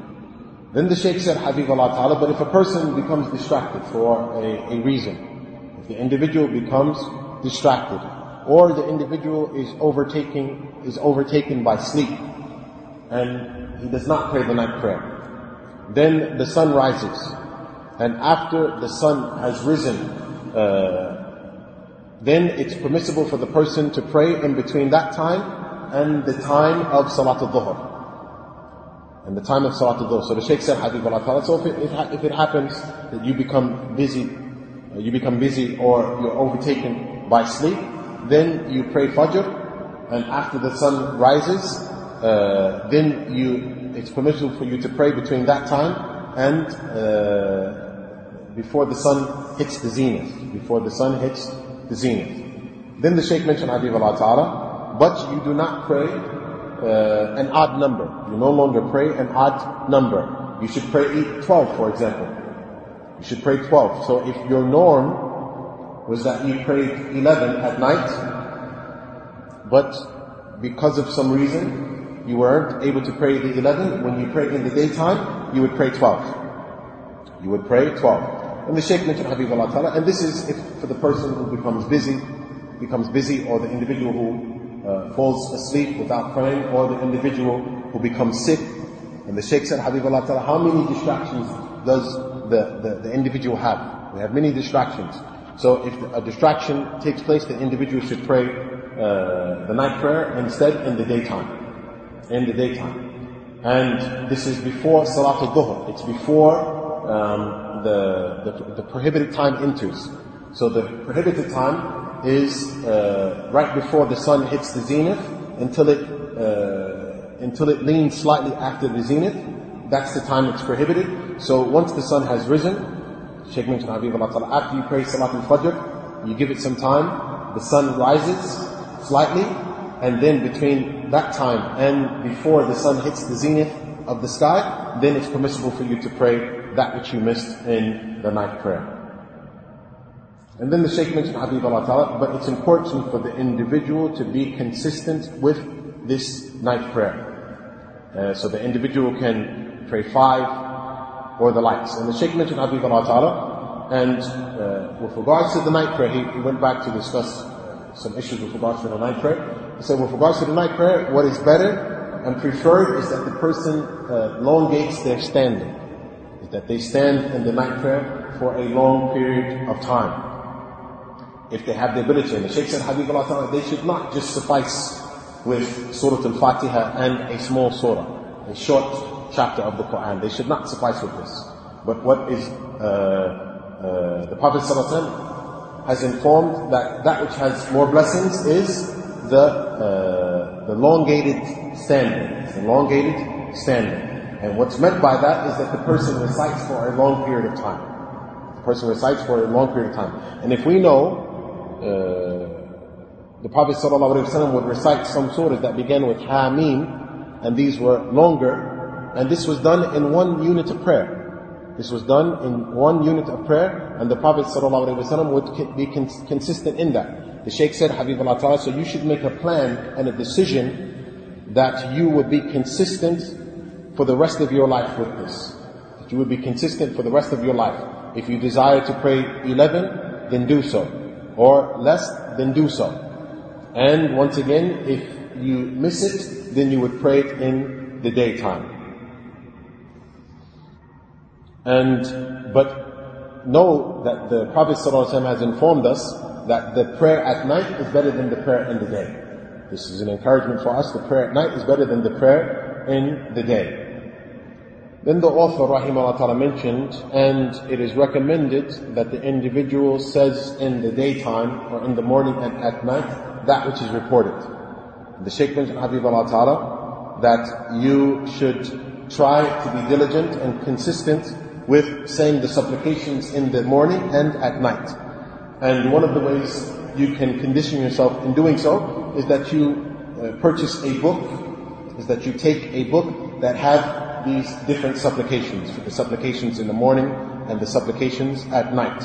Then the Shaykh said, Habib Allah Ta'ala, but if a person becomes distracted for a, a reason, if the individual becomes distracted, or the individual is overtaking, is overtaken by sleep, and he does not pray the night prayer, then the sun rises, and after the sun has risen, uh, then it's permissible for the person to pray in between that time and the time of Salatul Dhuhr and the time of Salatul Dhuhr. So the Shaykh said, Habib Allah so if it, if, if it happens that you become busy, uh, you become busy or you're overtaken by sleep, then you pray Fajr, and after the sun rises, uh, then you, it's permissible for you to pray between that time and uh, before the sun hits the zenith, before the sun hits the zenith. Then the Shaykh mentioned Habib Allah Ta'ala, but you do not pray uh, an odd number. You no longer pray an odd number. You should pray 12, for example. You should pray 12. So if your norm was that you prayed 11 at night, but because of some reason you weren't able to pray the 11, when you pray in the daytime, you would pray 12. You would pray 12. And the Shaykh mentioned Habib Allah Ta'ala, and this is if for the person who becomes busy, becomes busy, or the individual who uh, falls asleep without praying, or the individual who becomes sick. And the Shaykh said, Habibullah Ta'ala, how many distractions does the, the, the, individual have? We have many distractions. So if a distraction takes place, the individual should pray uh, the night prayer instead in the daytime. In the daytime. And this is before Salat al-Dhuhr. It's before um, the, the, the prohibited time enters. So the prohibited time is uh, right before the sun hits the zenith until it uh, until it leans slightly after the zenith. That's the time it's prohibited. So once the sun has risen, Sheikh mentioned Habib Allah after you pray Salat al-Fajr, you give it some time, the sun rises slightly, and then between that time and before the sun hits the zenith of the sky, then it's permissible for you to pray that which you missed in the night prayer. And then the Shaykh mentioned Habib Allah Ta'ala, but it's important for the individual to be consistent with this night prayer. Uh, so the individual can pray five or the likes. And the Shaykh mentioned Habib Allah Ta'ala, and uh, with regards to the night prayer, he, he went back to discuss uh, some issues with regards to the night prayer. Said, with regards to the night prayer, what is better and preferred is that the person uh, elongates their standing. Is that they stand in the night prayer for a long period of time if they have the ability. And the Shaykh said, Habibullah they should not just suffice with Surah Al-Fatiha and a small surah, a short chapter of the Quran. They should not suffice with this. But what is uh, uh, the Prophet has informed that that which has more blessings is the, uh, the elongated standing. Elongated standing. And what's meant by that is that the person recites for a long period of time. The person recites for a long period of time. And if we know, uh, the Prophet ﷺ would recite some surahs that began with Ha-Meem, and these were longer, and this was done in one unit of prayer. This was done in one unit of prayer, and the Prophet ﷺ would be consistent in that. The Shaykh said, Habibullah Ta'ala, so you should make a plan and a decision that you would be consistent for the rest of your life with this. That you would be consistent for the rest of your life. If you desire to pray 11, then do so. Or less, then do so. And once again, if you miss it, then you would pray it in the daytime. And, but know that the Prophet ﷺ has informed us that the prayer at night is better than the prayer in the day. This is an encouragement for us. The prayer at night is better than the prayer in the day. Then the author, rahimahullah ta'ala, mentioned, and it is recommended that the individual says in the daytime or in the morning and at night that which is reported. The Shaykh mentioned, Habibullah ta'ala, that you should try to be diligent and consistent with saying the supplications in the morning and at night. And one of the ways you can condition yourself in doing so is that you uh, purchase a book, is that you take a book that have these different supplications, the supplications in the morning and the supplications at night.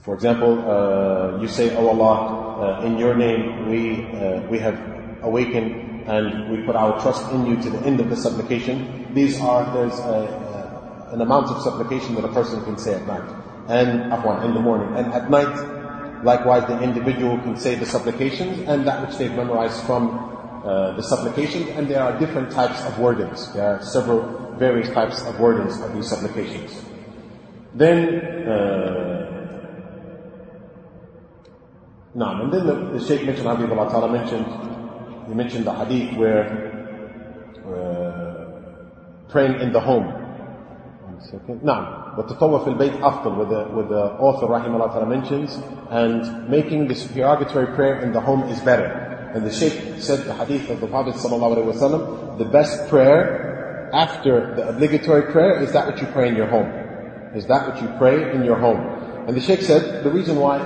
For example, uh, you say, Oh Allah, uh, in your name we, uh, we have awakened and we put our trust in you to the end of the supplication. These are, there's a, an amount of supplication that a person can say at night, and afwan, in the morning. And at night, likewise, the individual can say the supplications and that which they've memorized from uh, the supplications, and there are different types of wordings. There are several various types of wordings of these supplications. Then, uh, now, and then the, the Shaykh mentioned, Habibullah Ta'ala mentioned he mentioned the hadith where uh, praying in the home. One second. But Tawaf fil bayt afdal, where the, where the author, rahimahullah ta'ala, mentions, and making the obligatory prayer in the home is better. And the Shaykh said the hadith of the Prophet sallallahu wasallam, the best prayer after the obligatory prayer is that which you pray in your home. Is that which you pray in your home. And the Shaykh said, the reason why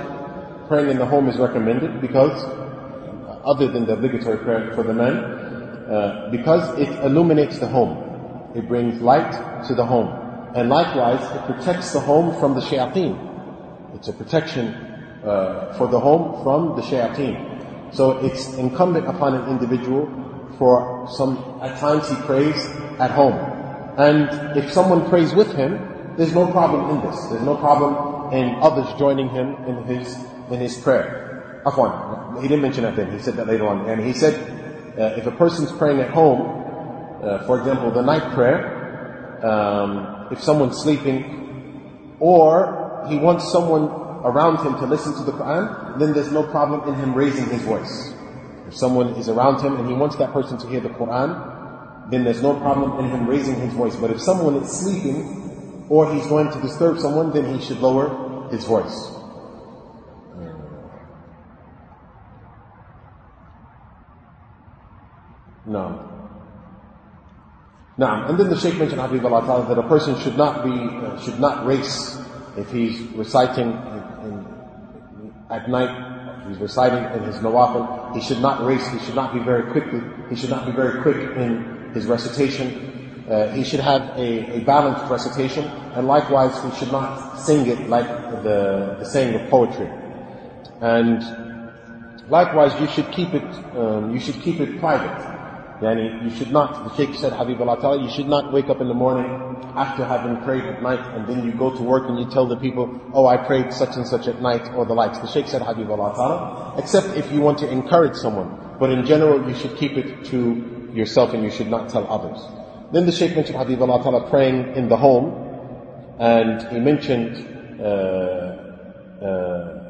praying in the home is recommended, because, uh, other than the obligatory prayer for the men, uh, because it illuminates the home. It brings light to the home. And likewise, it protects the home from the shayateen. It's a protection uh, for the home from the shayateen. So it's incumbent upon an individual for some, at times he prays at home. And if someone prays with him, there's no problem in this. There's no problem in others joining him in his, in his prayer. Afwan, he didn't mention that then, he said that later on. And he said, uh, if a person's praying at home, uh, for example, the night prayer, um, if someone's sleeping, or he wants someone around him to listen to the Quran, then there's no problem in him raising his voice. If someone is around him and he wants that person to hear the Quran, then there's no problem in him raising his voice. But if someone is sleeping, or he's going to disturb someone, then he should lower his voice. Uh, no. Now, and then the Shaykh mentioned, Habibullah Ta'ala, that a person should not be, uh, should not race if he's reciting in, in, at night, if he's reciting in his nawafil, he should not race, he should not be very quickly, he should not be very quick in his recitation. Uh, he should have a, a, balanced recitation, and likewise, he should not sing it like the, the saying of poetry. And likewise, you should keep it, um, you should keep it private. Yani, you should not, the Shaykh said, Habibullah Ta'ala, you should not wake up in the morning after having prayed at night and then you go to work and you tell the people, oh, I prayed such and such at night or the likes. The Shaykh said, Habibullah Ta'ala, except if you want to encourage someone. But in general, you should keep it to yourself and you should not tell others. Then the Shaykh mentioned Habibullah Ta'ala praying in the home and he mentioned, uh, uh,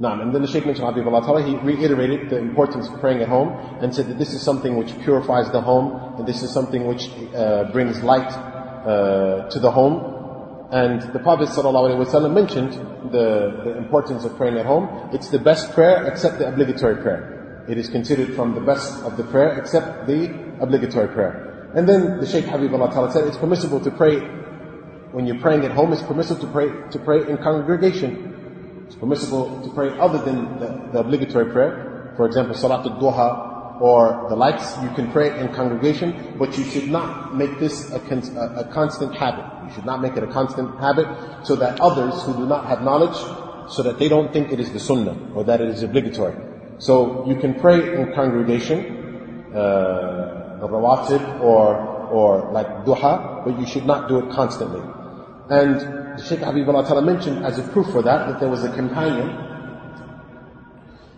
Naam. And then the Shaykh mentioned Habib Allah Ta'ala, he reiterated the importance of praying at home and said that this is something which purifies the home and this is something which uh, brings light uh, to the home. And the Prophet ﷺ mentioned the, the importance of praying at home. It's the best prayer except the obligatory prayer. It is considered from the best of the prayer except the obligatory prayer. And then the Shaykh Habib Allah Ta'ala said it's permissible to pray when you're praying at home, it's permissible to pray to pray in congregation. It's permissible to pray other than the, the obligatory prayer. For example, Salatul Duha or the likes, you can pray in congregation, but you should not make this a, con- a, a constant habit. You should not make it a constant habit so that others who do not have knowledge, so that they don't think it is the sunnah or that it is obligatory. So you can pray in congregation, uh, the rawatib or, or like duha, but you should not do it constantly. And Sheikh Habibullah Ta'ala mentioned as a proof for that, that there was a companion,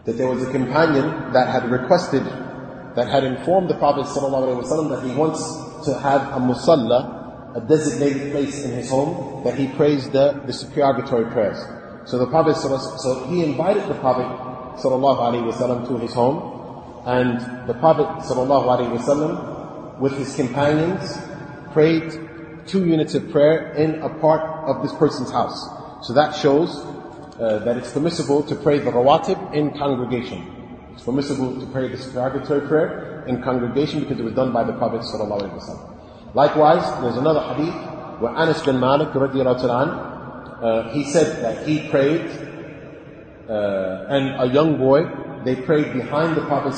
that there was a companion that had requested, that had informed the Prophet ﷺ that he wants to have a musalla, a designated place in his home, that he prays the, the supererogatory prayers. So the Prophet, so he invited the Prophet ﷺ to his home, and the Prophet ﷺ with his companions prayed two units of prayer in a part of this person's house. So that shows uh, that it's permissible to pray the rawatib in congregation. It's permissible to pray the supererogatory prayer in congregation because it was done by the Prophet Likewise, there's another hadith where Anas bin Malik uh, he said that he prayed uh, and a young boy, they prayed behind the Prophet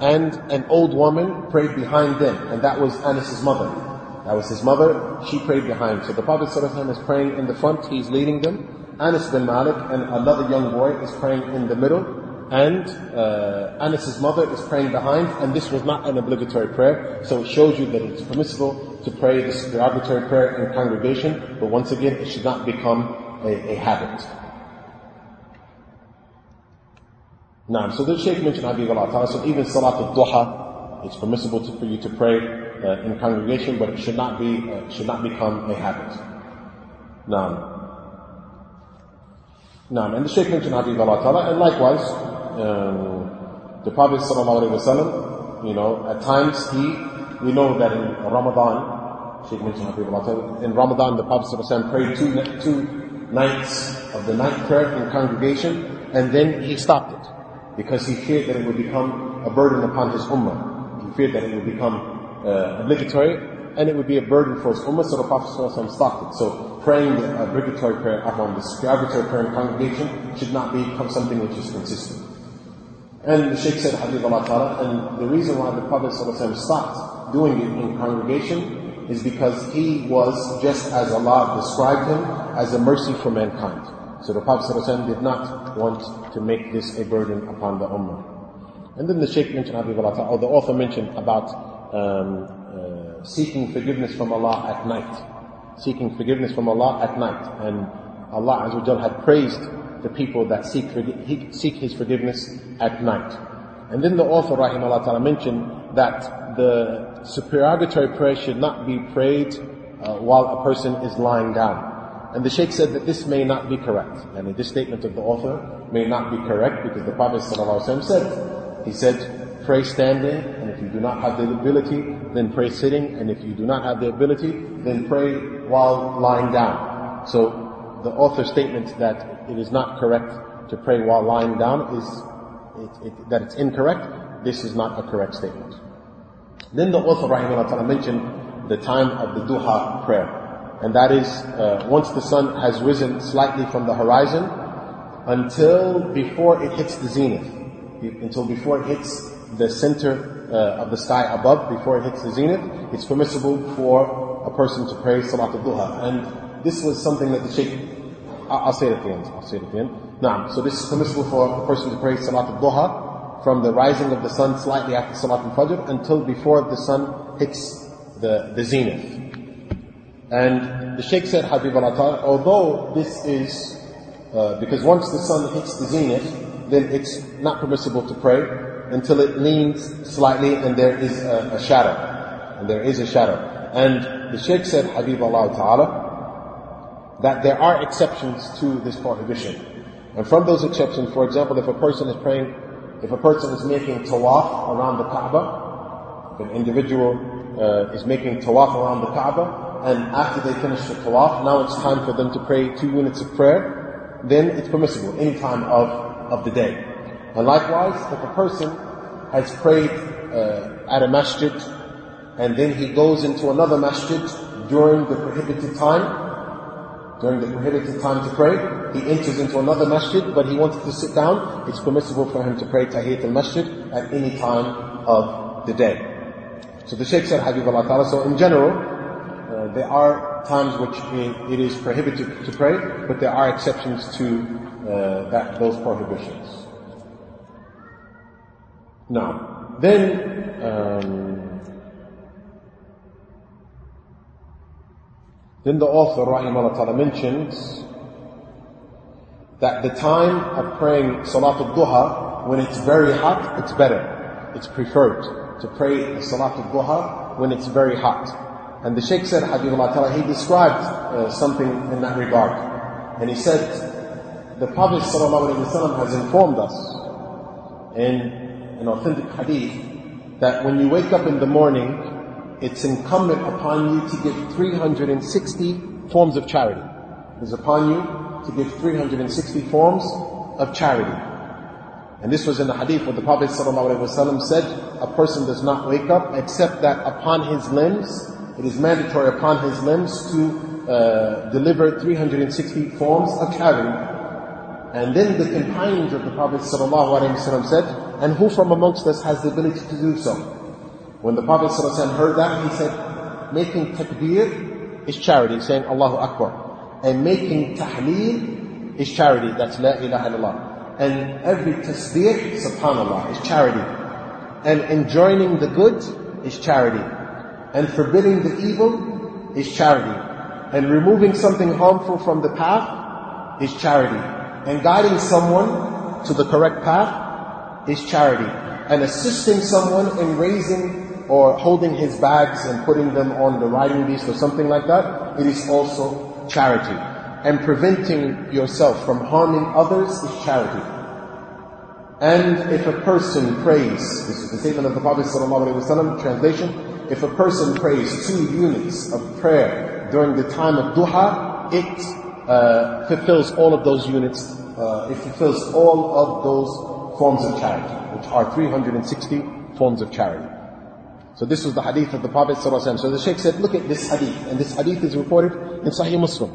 and an old woman prayed behind them and that was Anas's mother. That was his mother. She prayed behind. So the Prophet is praying in the front. He's leading them. Anas bin Malik and another young boy is praying in the middle. And uh, mother is praying behind. And this was not an obligatory prayer. So it shows you that it's permissible to pray this obligatory prayer in congregation. But once again, it should not become a, a habit. Now, so the Shaykh mentioned Habib Allah So even Salat al-Duha, it's permissible to, for you to pray uh, in congregation, but it should not be uh, should not become a habit. Now, now, and the Shaykh mentioned Habib Allah Ta'ala, and likewise, um, the Prophet Sallallahu you know, at times he, we know that in Ramadan, Shaykh mentioned Habib Allah Ta'ala, in Ramadan the Prophet Sallallahu prayed two, two nights of the night prayer in congregation, and then he stopped it, because he feared that it would become a burden upon his ummah. Feared that it would become uh, obligatory, and it would be a burden for us. ummah, so the Prophet stopped it. So praying the obligatory prayer upon the obligatory prayer in congregation should not become something which is consistent. And the Shaykh said, Habib Allah Ta'ala, and the reason why the Prophet stopped doing it in congregation is because he was, just as Allah described him, as a mercy for mankind. So the Prophet did not want to make this a burden upon the Ummah. And then the Shaykh mentioned, or the author mentioned about um, uh, seeking forgiveness from Allah at night. Seeking forgiveness from Allah at night. And Allah Azza had praised the people that seek, seek His forgiveness at night. And then the author, Rahimahullah Ta'ala, mentioned that the supererogatory prayer should not be prayed uh, while a person is lying down. And the Sheikh said that this may not be correct. And this statement of the author may not be correct because the Prophet said, he said, pray standing, and if you do not have the ability, then pray sitting, and if you do not have the ability, then pray while lying down. So the author's statement that it is not correct to pray while lying down is it, it, that it's incorrect. This is not a correct statement. Then the author rahimahullah mentioned the time of the duha prayer. And that is uh, once the sun has risen slightly from the horizon until before it hits the zenith, until before it hits the center uh, of the sky above before it hits the zenith, it's permissible for a person to pray Salat al-Duha. And this was something that the Shaykh, I'll say it at the end, I'll say it at the end. Now, so this is permissible for a person to pray Salat al-Duha from the rising of the sun slightly after Salat al-Fajr until before the sun hits the, the zenith. And the Shaykh said, Habib Allah although this is, uh, because once the sun hits the zenith, then it's not permissible to pray until it leans slightly and there is a, a shadow. And there is a shadow. And the Sheikh said, Habib Allah Ta'ala, that there are exceptions to this prohibition. And from those exceptions, for example, if a person is praying, if a person is making tawaf around the Kaaba, if an individual uh, is making tawaf around the Kaaba, and after they finish the tawaf, now it's time for them to pray two units of prayer, then it's permissible any time of, of the day. And likewise, if a person has prayed uh, at a masjid and then he goes into another masjid during the prohibited time, during the prohibited time to pray, he enters into another masjid, but he wanted to sit down, it's permissible for him to pray Tahiyyat al-Masjid at any time of the day. So the Shaykh said, Habibullah Ta'ala, so in general, uh, there are times which it is prohibited to pray, but there are exceptions to uh, that, those prohibitions. Now, then, um, Then the author, Rahimahullah Ta'ala, mentions that the time of praying Salatul Duha, when it's very hot, it's better. It's preferred to pray Salatul Duha when it's very hot. And the Shaykh said, Habibullah Ta'ala, he described uh, something in that regard. And he said, the Prophet ﷺ has informed us in an authentic hadith that when you wake up in the morning, it's incumbent upon you to give 360 forms of charity. It is upon you to give 360 forms of charity. And this was in the hadith where the Prophet ﷺ said, a person does not wake up except that upon his limbs, it is mandatory upon his limbs to uh, deliver 360 forms of charity. And then the companions of the Prophet ﷺ said, and who from amongst us has the ability to do so? When the Prophet ﷺ heard that, he said, making takbir is charity, saying Allahu Akbar. And making tahleel is charity, that's la ilaha illallah. And every tasbih, subhanallah, is charity. And enjoining the good is charity. And forbidding the evil is charity. And removing something harmful from the path is charity. And guiding someone to the correct path is charity. And assisting someone in raising or holding his bags and putting them on the riding beast or something like that, it is also charity. And preventing yourself from harming others is charity. And if a person prays, this is the statement of the Prophet ﷺ, translation, if a person prays two units of prayer during the time of duha, it uh, fulfills all of those units, uh, it fulfills all of those forms of charity, which are 360 forms of charity. So this was the hadith of the Prophet. So the Shaykh said, look at this hadith. And this hadith is reported in Sahih Muslim.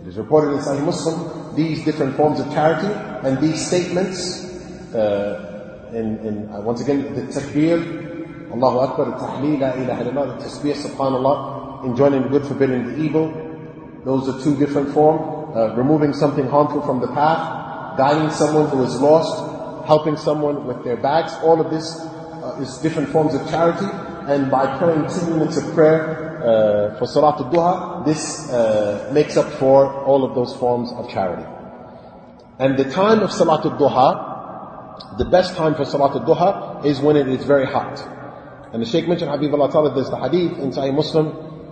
It is reported in Sahih Muslim, these different forms of charity and these statements, uh, in, in uh, once again, the takbir, Allahu Akbar, the tahmeel, la ilaha illallah, the tasbih, subhanallah, enjoining the good, forbidding the evil. Those are two different forms. Uh, removing something harmful from the path, guiding someone who is lost, helping someone with their bags. All of this uh, is different forms of charity and by praying two minutes of prayer uh, for Salat al-Duha, this uh, makes up for all of those forms of charity. And the time of Salat al-Duha, the best time for Salat al-Duha is when it is very hot. And the Shaykh mentioned, Habib Allah Ta'ala, there's the hadith in Sahih Muslim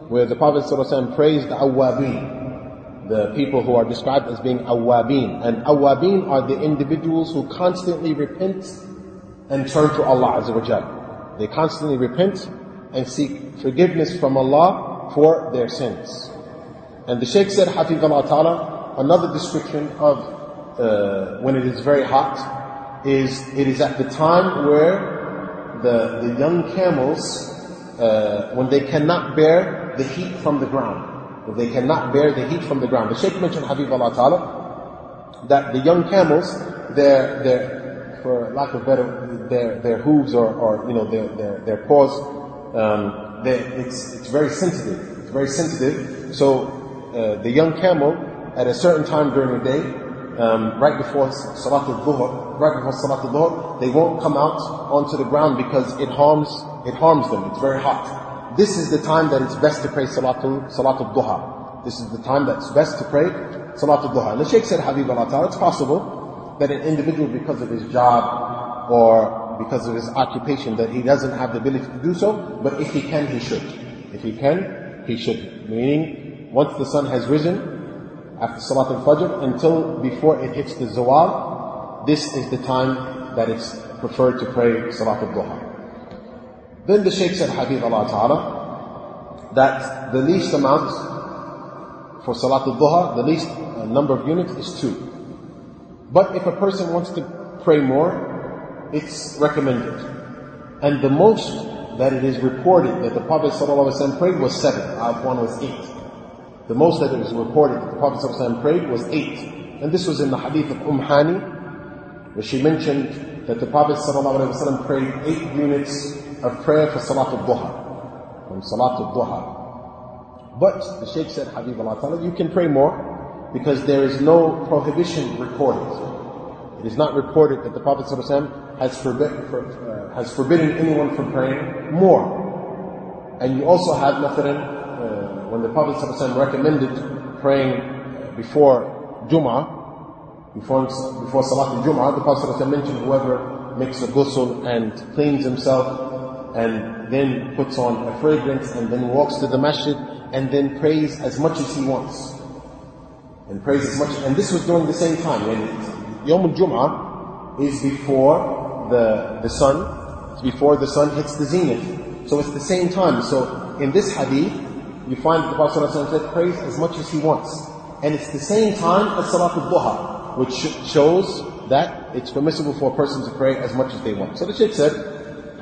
where the Prophet ﷺ praised the awwabin, the people who are described as being awwabin. And awwabin are the individuals who constantly repent and turn to Allah Azza wa. They constantly repent and seek forgiveness from Allah for their sins. And the Shaykh said, Hafidullah Ta'ala, another description of uh, when it is very hot is it is at the time where the, the young camels, uh, when they cannot bear the heat from the ground, they cannot bear the heat from the ground. The Shaykh mentioned, Habibullah Ta'ala, that the young camels, their, their, for lack of better, their, their hooves or, or you know, their, their, their paws, um, it's, it's very sensitive. It's very sensitive. So, uh, the young camel, at a certain time during the day, um, right before Salat al-Dhuhr, right before Salat al-Dhuhr, they won't come out onto the ground because it harms, it harms them. It's very hot. This is the time that it's best to pray Salatul, Salatul Duha. This is the time that's best to pray Salatul Duha. And the Shaykh said, Habib Allah it's possible that an individual, because of his job or because of his occupation, that he doesn't have the ability to do so, but if he can, he should. If he can, he should. Meaning, once the sun has risen, after Salat al-Fajr until before it hits the Zawal, this is the time that it's preferred to pray Salat al-Duha. Then the Shaykh said, Allah Ta'ala, that the least amount for Salat al-Duha, the least uh, number of units is two. But if a person wants to pray more, it's recommended. And the most that it is reported that the Prophet ﷺ prayed was seven. Out one was eight. The most that it was reported that the Prophet ﷺ prayed was eight. And this was in the hadith of Umm Hani, where she mentioned that the Prophet ﷺ prayed eight units of prayer for Salat al-Duha, from Salat al-Duha. But the Shaykh said, Habib Allah you can pray more because there is no prohibition recorded. It is not reported that the Prophet ﷺ has, forbid, for, uh, has forbidden anyone from praying more. And you also have, مثلا, uh, when the Prophet ﷺ recommended praying before Jum'ah, before, before Salat al-Jum'ah, the Prophet ﷺ mentioned whoever makes a ghusl and cleans himself and then puts on a fragrance and then walks to the masjid and then prays as much as he wants. And prays as much, and this was during the same time. when Yom al-Jum'ah is before the, the sun, it's before the sun hits the zenith. So it's the same time. So in this hadith, you find that the Prophet said, prays as much as he wants. And it's the same time as Salat al-Duha, which shows that it's permissible for a person to pray as much as they want. So the Shaykh said,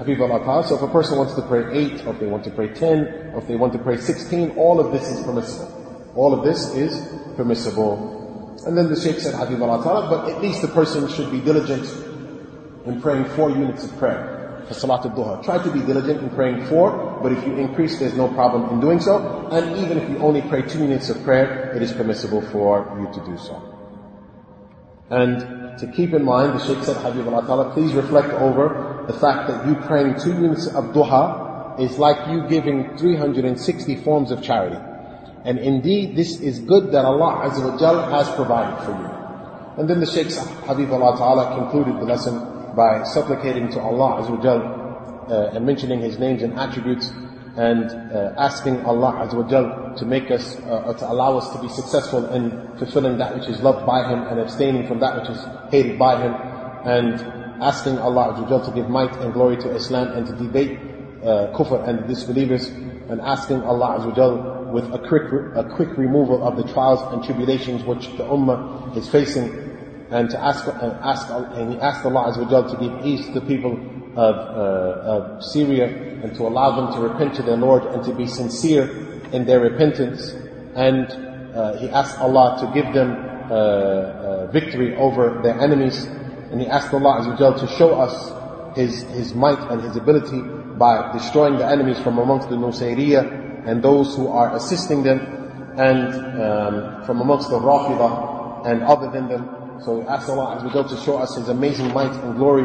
Habibullah So if a person wants to pray 8, or if they want to pray 10, or if they want to pray 16, all of this is permissible. All of this is permissible. And then the Shaykh said, Ta'ala, but at least the person should be diligent in praying four units of prayer for Salat al-Duha. Try to be diligent in praying four, but if you increase, there's no problem in doing so. And even if you only pray two units of prayer, it is permissible for you to do so. And to keep in mind, the Shaykh said, Habibullah Ta'ala, please reflect over the fact that you praying two units of duha is like you giving 360 forms of charity. And indeed, this is good that Allah Azza wa has provided for you. And then the Shaykh Habibullah Ta'ala concluded the lesson by supplicating to Allah Azza wa uh, and mentioning His names and attributes and uh, asking Allah Azza to make us, uh, to allow us to be successful in fulfilling that which is loved by Him and abstaining from that which is hated by Him and asking Allah Azza to give might and glory to Islam and to debate uh, kufr and disbelievers and asking Allah Azza with a quick, a quick removal of the trials and tribulations which the ummah is facing and to ask, uh, ask and he asked Allah Azza to give ease to the people of, uh, of Syria and to allow them to repent to their Lord and to be sincere in their repentance and uh, he asked Allah to give them uh, uh, victory over their enemies and he asked Allah Azza to show us His, His might and His ability by destroying the enemies from amongst the Nusayriya and those who are assisting them and um, from amongst the Rafidah and other than them. So we ask Allah Azza to show us His amazing might and glory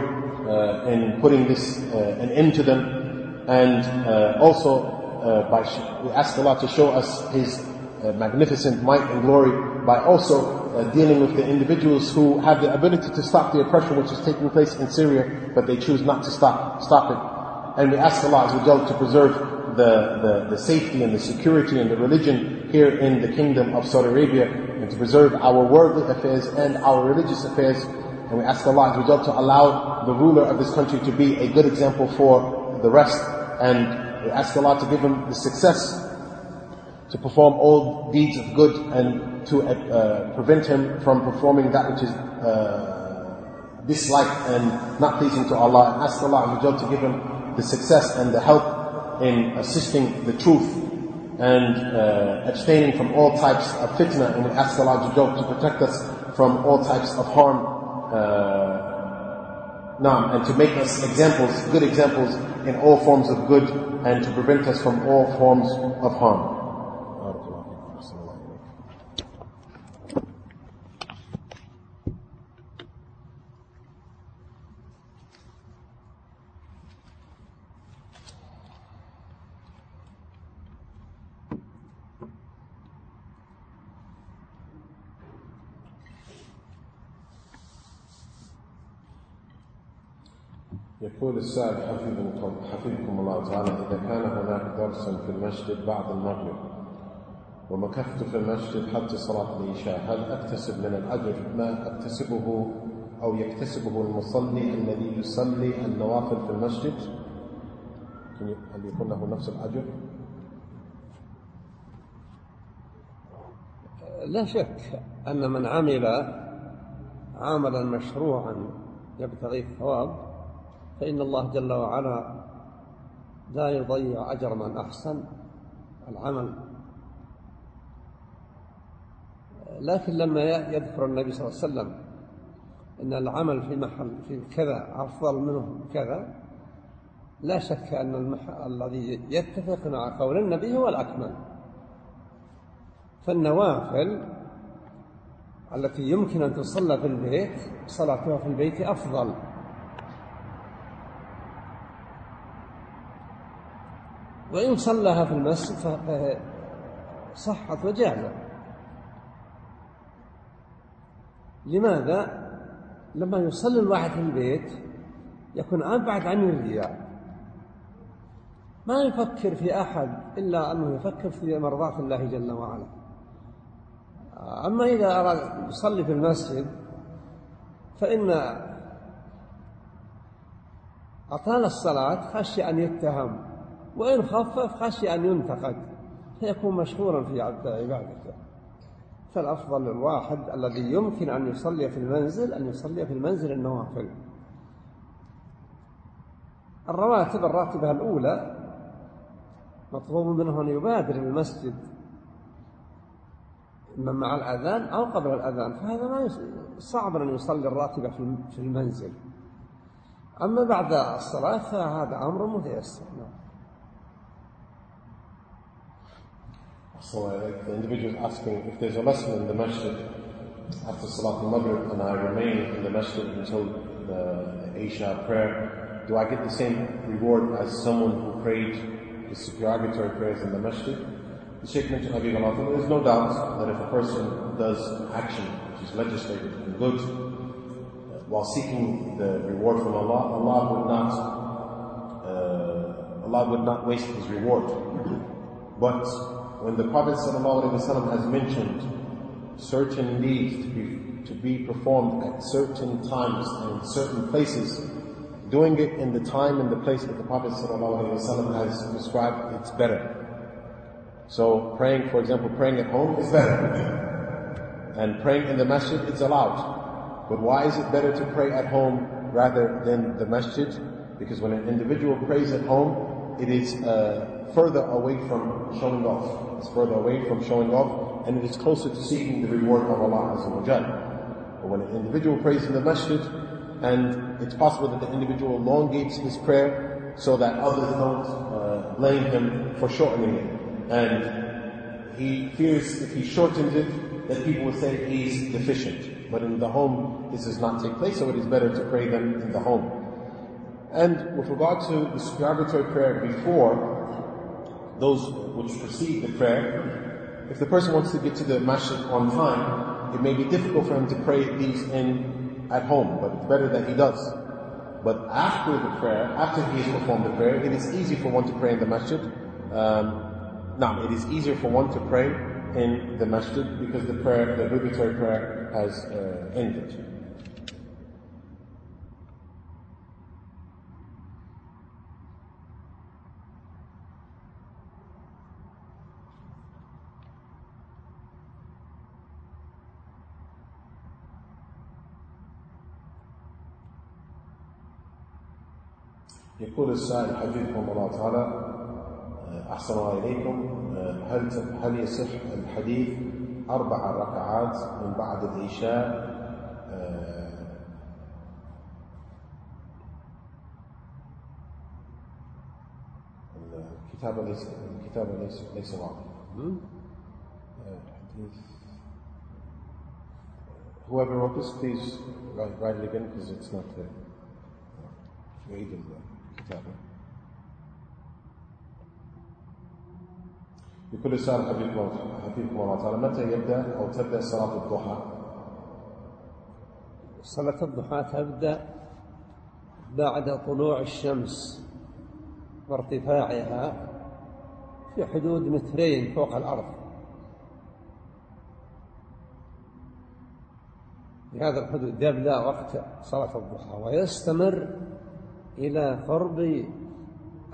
in putting this uh, an end to them and uh, also uh, by we ask Allah to show us His uh, magnificent might and glory by also uh, dealing with the individuals who have the ability to stop the oppression which is taking place in Syria, but they choose not to stop, stop it. And we ask Allah Azza to preserve the, the, the safety and the security and the religion here in the kingdom of Saudi Arabia and to preserve our worldly affairs and our religious affairs. And we ask Allah Azza to allow the ruler of this country to be a good example for the rest. And we ask Allah to give him the success to perform all deeds of good and to uh, prevent him from performing that which is uh, disliked and not pleasing to Allah. And ask Allah to give him the success and the help in assisting the truth and uh, abstaining from all types of fitna. And we ask Allah to protect us from all types of harm uh, and to make us examples, good examples in all forms of good and to prevent us from all forms of harm. يقول السائل حفظكم الله تعالى إذا كان هناك درس في المسجد بعد المغرب ومكثت في المسجد حتى صلاة العشاء هل أكتسب من الأجر ما أكتسبه أو يكتسبه المصلي الذي يصلي النوافل في المسجد هل يكون له نفس الأجر؟
لا شك أن من عمل عملا مشروعا يبتغي الثواب فإن الله جل وعلا لا يضيع أجر من أحسن العمل. لكن لما يذكر النبي صلى الله عليه وسلم أن العمل في محل في كذا أفضل منه كذا لا شك أن المح... الذي يتفق مع قول النبي هو الأكمل. فالنوافل التي يمكن أن تصلى في البيت صلاتها في البيت أفضل. وإن صلىها في المسجد فصحت وجازت لماذا؟ لما يصلي الواحد في البيت يكون أبعد عن الرياء. ما يفكر في أحد إلا أنه يفكر في مرضاة الله جل وعلا. أما إذا أراد يصلي في المسجد فإن أطال الصلاة خشي أن يتهم. وإن خفف خشي أن ينتقد فيكون مشهورا في عبادته. فالأفضل للواحد الذي يمكن أن يصلي في المنزل أن يصلي في المنزل النوافل. الرواتب الراتبة الأولى مطلوب منه أن يبادر المسجد إما مع الأذان أو قبل الأذان فهذا ما صعب أن يصلي الراتبة في المنزل. أما بعد الصلاة فهذا أمر متيسر.
So uh, the individual is asking if there's a lesson in the masjid after Salat al-Maghrib and I remain in the masjid until the Isha prayer, do I get the same reward as someone who prayed the supererogatory prayers in the masjid? The Sheikh mentioned Habib Allah, there's no doubt that if a person does action which is legislated and good, while seeking the reward from Allah, Allah would not, uh, Allah would not waste His reward. But when the Prophet ﷺ has mentioned certain deeds to be, to be performed at certain times and in certain places, doing it in the time and the place that the Prophet ﷺ has described, it's better. So praying, for example, praying at home is better. And praying in the masjid is allowed. But why is it better to pray at home rather than the masjid? Because when an individual prays at home, it is uh, further away from showing off. It's further away from showing off, and it is closer to seeking the reward of Allah Azza wa Jal. But when an individual prays in the masjid, and it's possible that the individual elongates his prayer so that others don't uh, blame him for shortening it. And he fears if he shortens it, that people will say he's deficient. But in the home, this does not take place, so it is better to pray them in the home. And with regard to the supererogatory prayer before, those which precede the prayer, if the person wants to get to the masjid on time, it may be difficult for him to pray these in at home, but it's better that he does. But after the prayer, after he has performed the prayer, it is easy for one to pray in the masjid. Um, now, it is easier for one to pray in the masjid because the prayer, the obligatory prayer has uh, ended. يقول السائل حفظكم الله تعالى آه، أحسن الله إليكم آه، هل هل يصح الحديث أربع ركعات من بعد العشاء؟ آه، الكتابة ليس الكتابة ليس ليس واضح. Whoever wrote this, please write, write it again because it's not clear. وعيد الله كتابه يقول سؤال حفيظكم الله تعالى متى يبدأ أو تبدأ صلاة الضحى؟
صلاة الضحى تبدأ بعد طلوع الشمس وارتفاعها في حدود مترين فوق الأرض في هذا الحدود يبدأ وقت صلاة الضحى ويستمر إلى قرب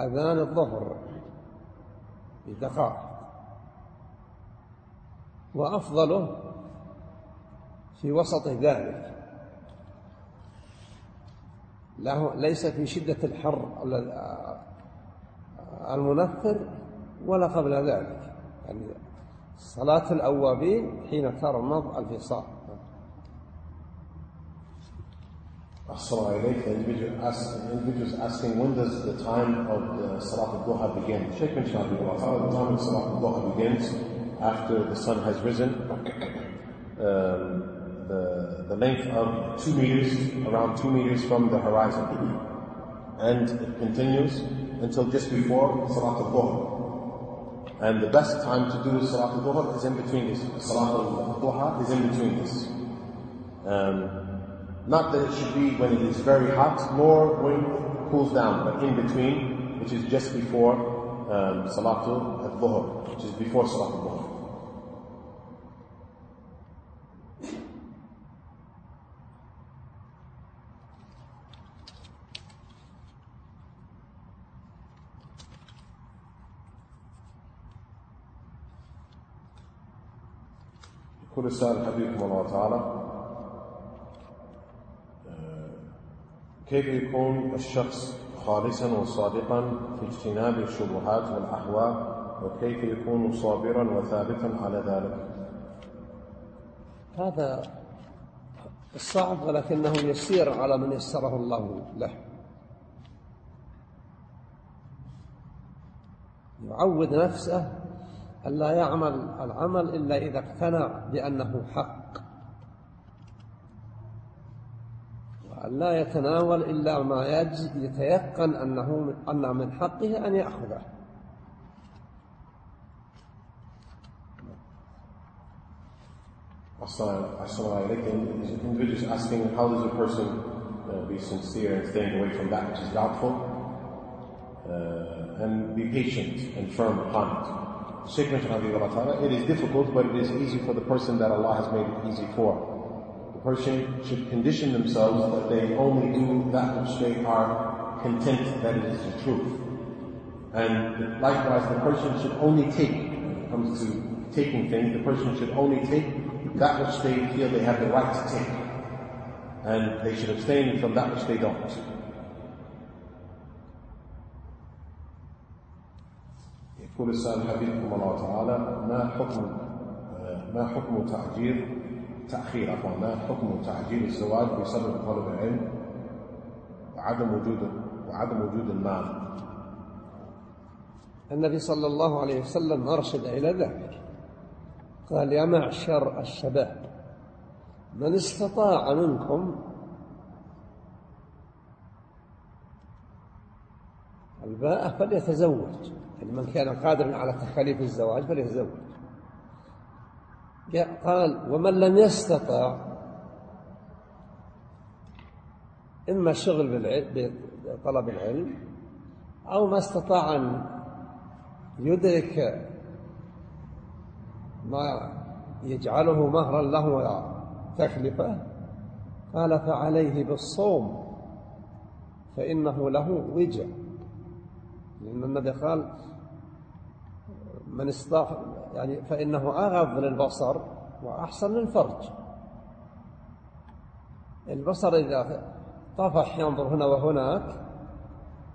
أذان الظهر بدقائق. وأفضله في وسط ذلك. له ليس في شدة الحر المنفر ولا قبل ذلك. يعني صلاة الأوابين حين ترمض الفصال.
Assalamu alaikum. Ask, individuals asking when does the time of the Salat al-Duha begin? Sheikh bin Shahid, the time of Salat al-Duha begins after the sun has risen. Um, the, the length of two meters, around two meters from the horizon. And it continues until just before Salat al-Duha. And the best time to do Salat al-Dhuhr is in between this. Salat al-Dhuhr is in between this. Um, not that it should be when it is very hot, nor when it cools down, but in between, which is just before um, Salat al-Dhuhr, which is before Salat al-Dhuhr. يقول السائل حبيبكم الله تعالى كيف يكون الشخص خالصا وصادقا في اجتناب الشبهات والأهواء وكيف يكون صابرا وثابتا على ذلك؟
هذا الصعب ولكنه يسير على من يسره الله له. يعود نفسه ألا يعمل العمل إلا إذا اقتنع بأنه حق. وأن لا يتناول إلا ما يتيقن أنه أن من حقه أن يأخذه
Assalamu alaikum. Individuals asking how does a person uh, be sincere and staying away from that which is doubtful uh, and be patient and firm upon it. Sheikh it is difficult, but it is easy for the person that Allah has made it easy for. The person should condition themselves that they only do that which they are content that it is the truth. And likewise, the person should only take, when it comes to taking things, the person should only take that which they feel they have the right to take. And they should abstain from that which they don't. يقول السائل حفظكم الله تعالى ما حكم ما حكم تأجير تأخير عفوا ما حكم تعجيل الزواج بسبب طلب العلم وعدم وجود وعدم وجود المال؟
النبي صلى الله عليه وسلم أرشد إلى ذلك. قال يا معشر الشباب من استطاع منكم الباءة فليتزوج يعني من كان قادرا على تخليف الزواج فليتزوج. قال ومن لم يستطع إما الشغل بطلب العلم أو ما استطاع أن يدرك ما يجعله مهرا له تكلفة قال فعليه بالصوم فإنه له وجه. لأن النبي قال من استطاع يعني فإنه أغض للبصر وأحسن للفرج. البصر إذا طفح ينظر هنا وهناك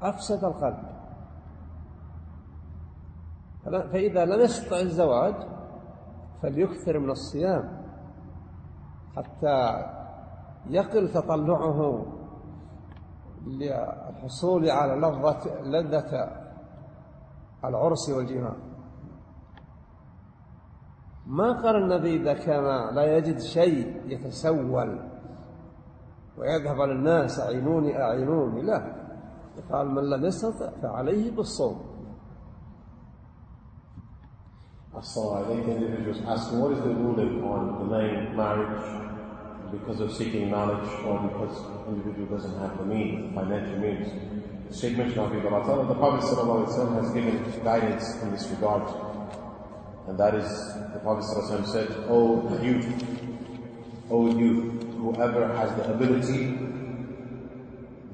أفسد القلب. فإذا لم يستطع الزواج فليكثر من الصيام حتى يقل تطلعه للحصول على لذة لذة العرس والجماع. ما قال النبي إذا كان لا يجد شيء يتسول ويذهب للناس أعينوني أعينوني لا قال من لم يستطع فعليه بالصوم
Assalamu alaikum. Individuals asking, what is the ruling on delaying marriage because of seeking knowledge or because the individual doesn't have the means, the financial means? Sheikh mentioned the Prophet has given guidance in this regard. And that is, the Prophet ﷺ said, O youth, O youth, whoever has the ability,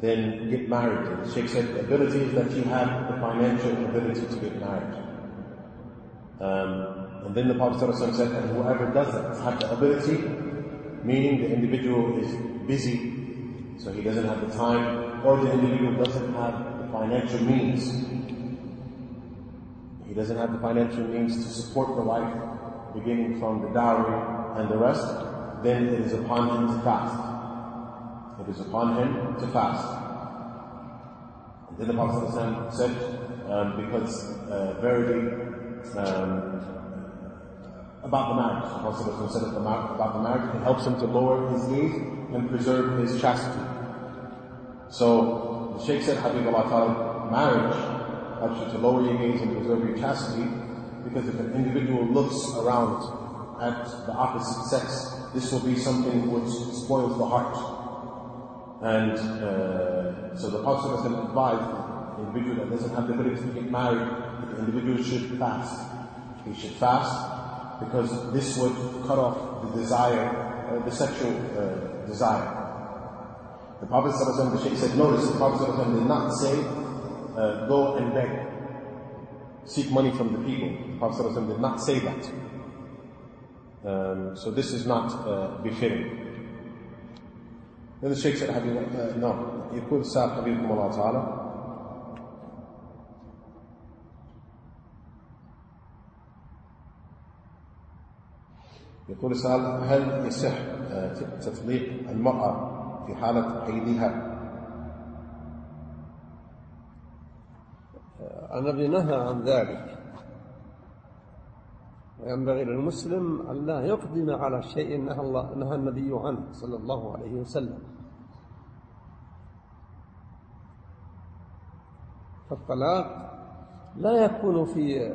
then get married. And the Sheikh said the ability is that you have the financial ability to get married. Um, and then the Prophet ﷺ said, and whoever doesn't have the ability, meaning the individual is busy, so he doesn't have the time, or the individual doesn't have the financial means. He doesn't have the financial means to support the wife, beginning from the dowry and the rest, then it is upon him to fast. It is upon him to fast. And then the Prophet said, um, because uh, verily, um, about the marriage. The Prophet said about the marriage, it helps him to lower his gaze and preserve his chastity. So the Shaykh said, Habib Allah marriage helps you to lower your gaze and preserve your chastity because if an individual looks around at the opposite sex, this will be something which spoils the heart. And uh, so the Prophet advised the individual that doesn't have the ability to get married, the individual should fast. He should fast because this would cut off the desire, uh, the sexual uh, desire. The Prophet the Shaykh said, notice the Prophet did not say, uh, go and beg, seek money from the people. The Prophet did not say that. Um, so this is not uh, befitting. لأن الشيخ سأل حبيب نعم يقول السائل حبيبكم الله تعالى يقول السؤال هل يصح آه، تطليق المرأة في حالة حيضها؟
النبي نهى عن ذلك. وينبغي للمسلم أن لا يقدم على شيء نهى, الله نهى النبي عنه صلى الله عليه وسلم. فالطلاق لا يكون في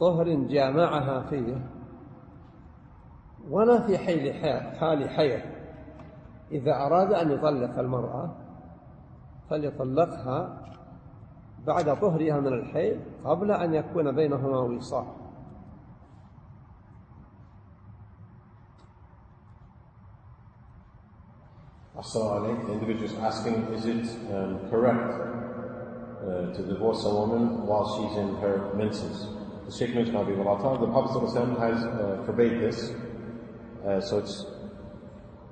طهر جامعها فيه ولا في حال حيض إذا أراد أن يطلق المرأة فليطلقها بعد طهرها من الحيض قبل أن يكون بينهما وصال
Assalamu The individual is asking, is it um, correct uh, to divorce a woman while she's in her menses? The Sheikh mentioned, the Prophet has uh, forbade this. Uh, so it's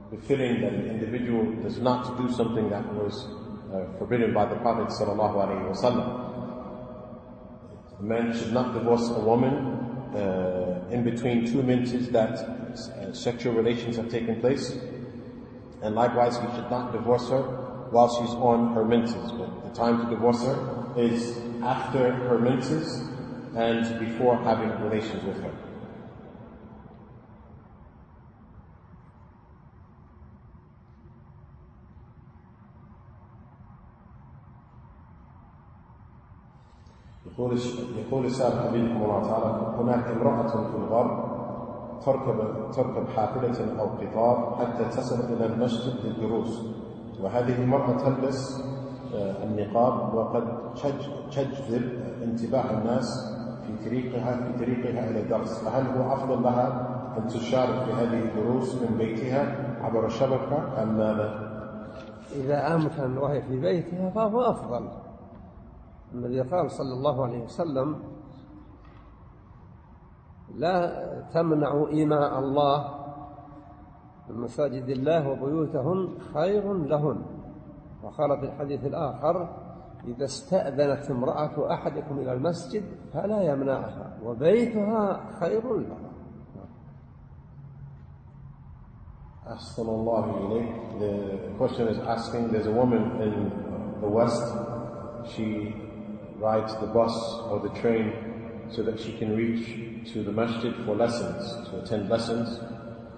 befitting that an individual does not do something that was uh, forbidden by the Prophet sallallahu alaihi wasallam. A man should not divorce a woman uh, in between two menses that uh, sexual relations have taken place. And likewise, he should not divorce her while she's on her menses. But the time to divorce her is after her menses and before having relations with her. يقول يقول السائل حبيبكم الله تعالى هناك امرأة في الغرب تركب تركب حافلة أو قطار حتى تصل إلى المسجد للدروس وهذه المرأة تلبس آه، النقاب وقد تجذب انتباه الناس في طريقها في طريقها إلى الدرس فهل هو أفضل لها أن تشارك في هذه الدروس من بيتها عبر الشبكة أم ماذا؟
إذا أمكن وهي في بيتها فهو أفضل النبي قال صلى الله عليه وسلم لا تمنعوا إيماء الله مساجد الله وبيوتهن خير لهن. وقال في الحديث الآخر إذا استأذنت امرأة أحدكم إلى المسجد فلا يمنعها وبيتها خير لها.
أحسن الله إليك. The question is asking, there's a woman in the West, she rides the bus or the train so that she can reach to the masjid for lessons, to attend lessons.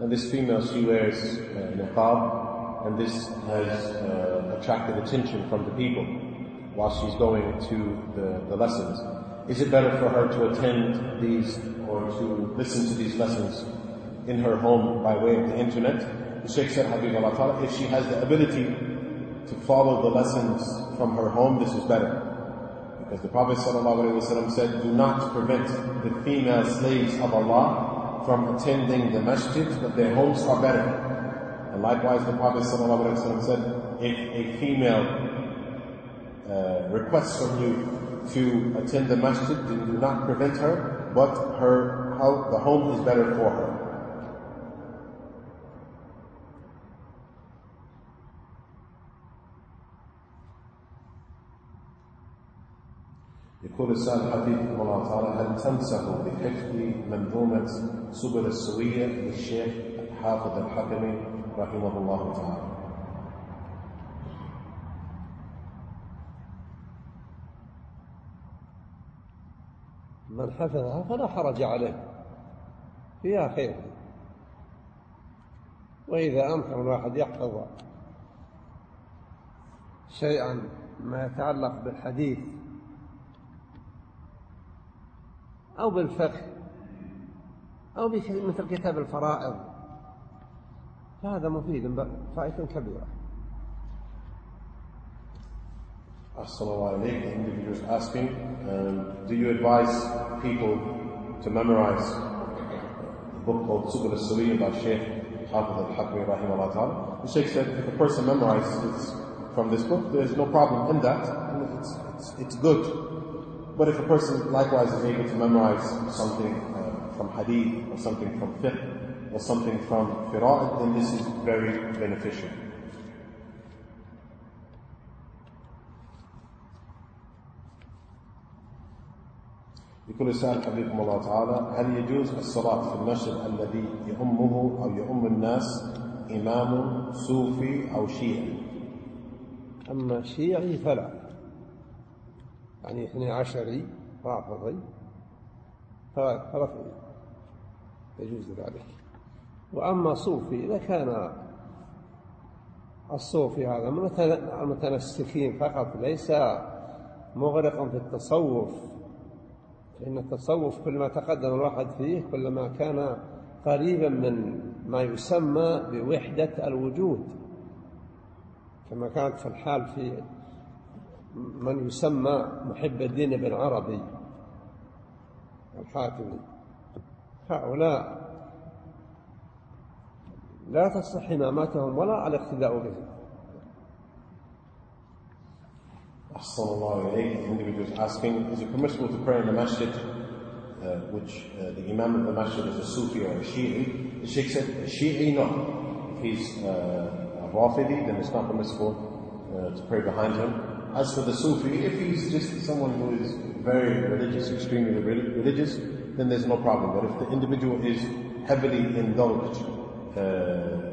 And this female, she wears uh, niqab, and this has uh, attracted attention from the people while she's going to the, the lessons. Is it better for her to attend these or to listen to these lessons in her home by way of the internet? The Sheikh said, Habib if she has the ability to follow the lessons from her home, this is better. Because the Prophet ﷺ said, do not prevent the female slaves of Allah from attending the masjid, but their homes are better. And likewise, the Prophet ﷺ said, if a female uh, requests from you to attend the masjid, then do not prevent her, but her the home is better for her. يقول السائل حفيظكم الله تعالى هل تنصحوا بحفظ منظومة سبل السوية للشيخ حافظ الحكمي رحمه الله تعالى؟
من حفظها فلا حرج عليه. فيها خير. وإذا أمكن الواحد يحفظ شيئا ما يتعلق بالحديث أو بالفقه أو مثل كتاب الفرائض فهذا مفيد فائدة كبيرة
Assalamu alaikum. Individuals asking, um, do you advise people to memorize a book called Subul al-Sawi by Sheikh Hafiz al-Hakmi rahimahullah ta'ala? The Sheikh said if a person memorizes from this book, there's no problem in that. It's, it's, it's good. But if a person likewise is able to memorize something uh, from hadith or something from fiqh or something from qira'at, then this is very beneficial. يقول السائل حبيبكم الله تعالى هل يجوز الصلاة في المسجد الذي يؤمه أو يؤم الناس إمام صوفي أو شيعي
أما شيعي فلا يعني اثني عشري رافضي. فلا يجوز ذلك. وأما صوفي إذا كان الصوفي هذا من المتنسكين فقط ليس مغرقا في التصوف. فإن التصوف كلما تقدم الواحد فيه كلما كان قريبا من ما يسمى بوحدة الوجود. كما كانت في الحال في من يسمى محب الدين بن عربي الحاتمي هؤلاء لا تصح إمامتهم ولا الاقتداء بهم
Ahsanallah alayhi, individuals asking, is it permissible to pray in the masjid, uh, which uh, the imam of the masjid is a Sufi or a Shi'i? The Sheikh said, a Shi'i, no. If he's uh, a Rafidi, then it's not permissible uh, to pray behind him. As for the Sufi, if he's just someone who is very religious, extremely religious, then there's no problem. But if the individual is heavily indulged, uh,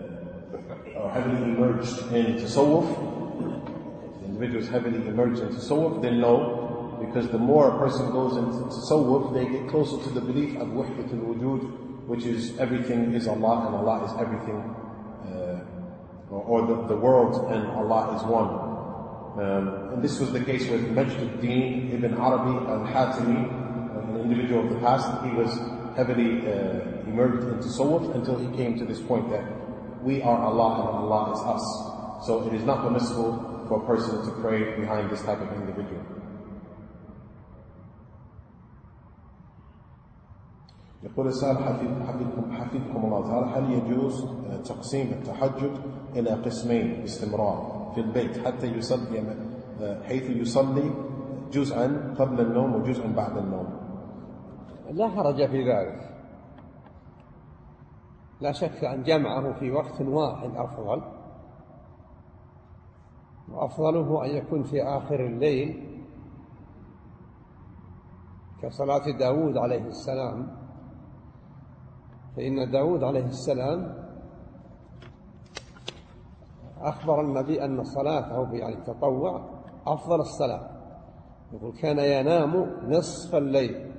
or heavily immersed in tasawwuf, is heavily immersed into tasawwuf, then no, because the more a person goes into tasawwuf, they get closer to the belief of wahdatul wujud, which is everything is Allah and Allah is everything, uh, or, or the, the, world and Allah is one. Um, and this was the case with Majduddin ibn Arabi al-Hatimi, um, an individual of the past. He was heavily uh, immersed into tasawwuf until he came to this point that we are Allah and Allah is us. So it is not permissible for a person to pray behind this type of individual. يقول السائل حفظكم حفظكم الله تعالى هل يجوز uh, تقسيم التحجد إلى قسمين باستمرار في البيت حتى يصلي حيث يصلي جزءا قبل النوم وجزءا بعد النوم.
لا حرج في ذلك. لا شك أن جمعه في وقت واحد أفضل. وأفضله أن يكون في آخر الليل كصلاة داود عليه السلام. فإن داود عليه السلام أخبر النبي أن صلاته يعني التطوع أفضل الصلاة. يقول كان ينام نصف الليل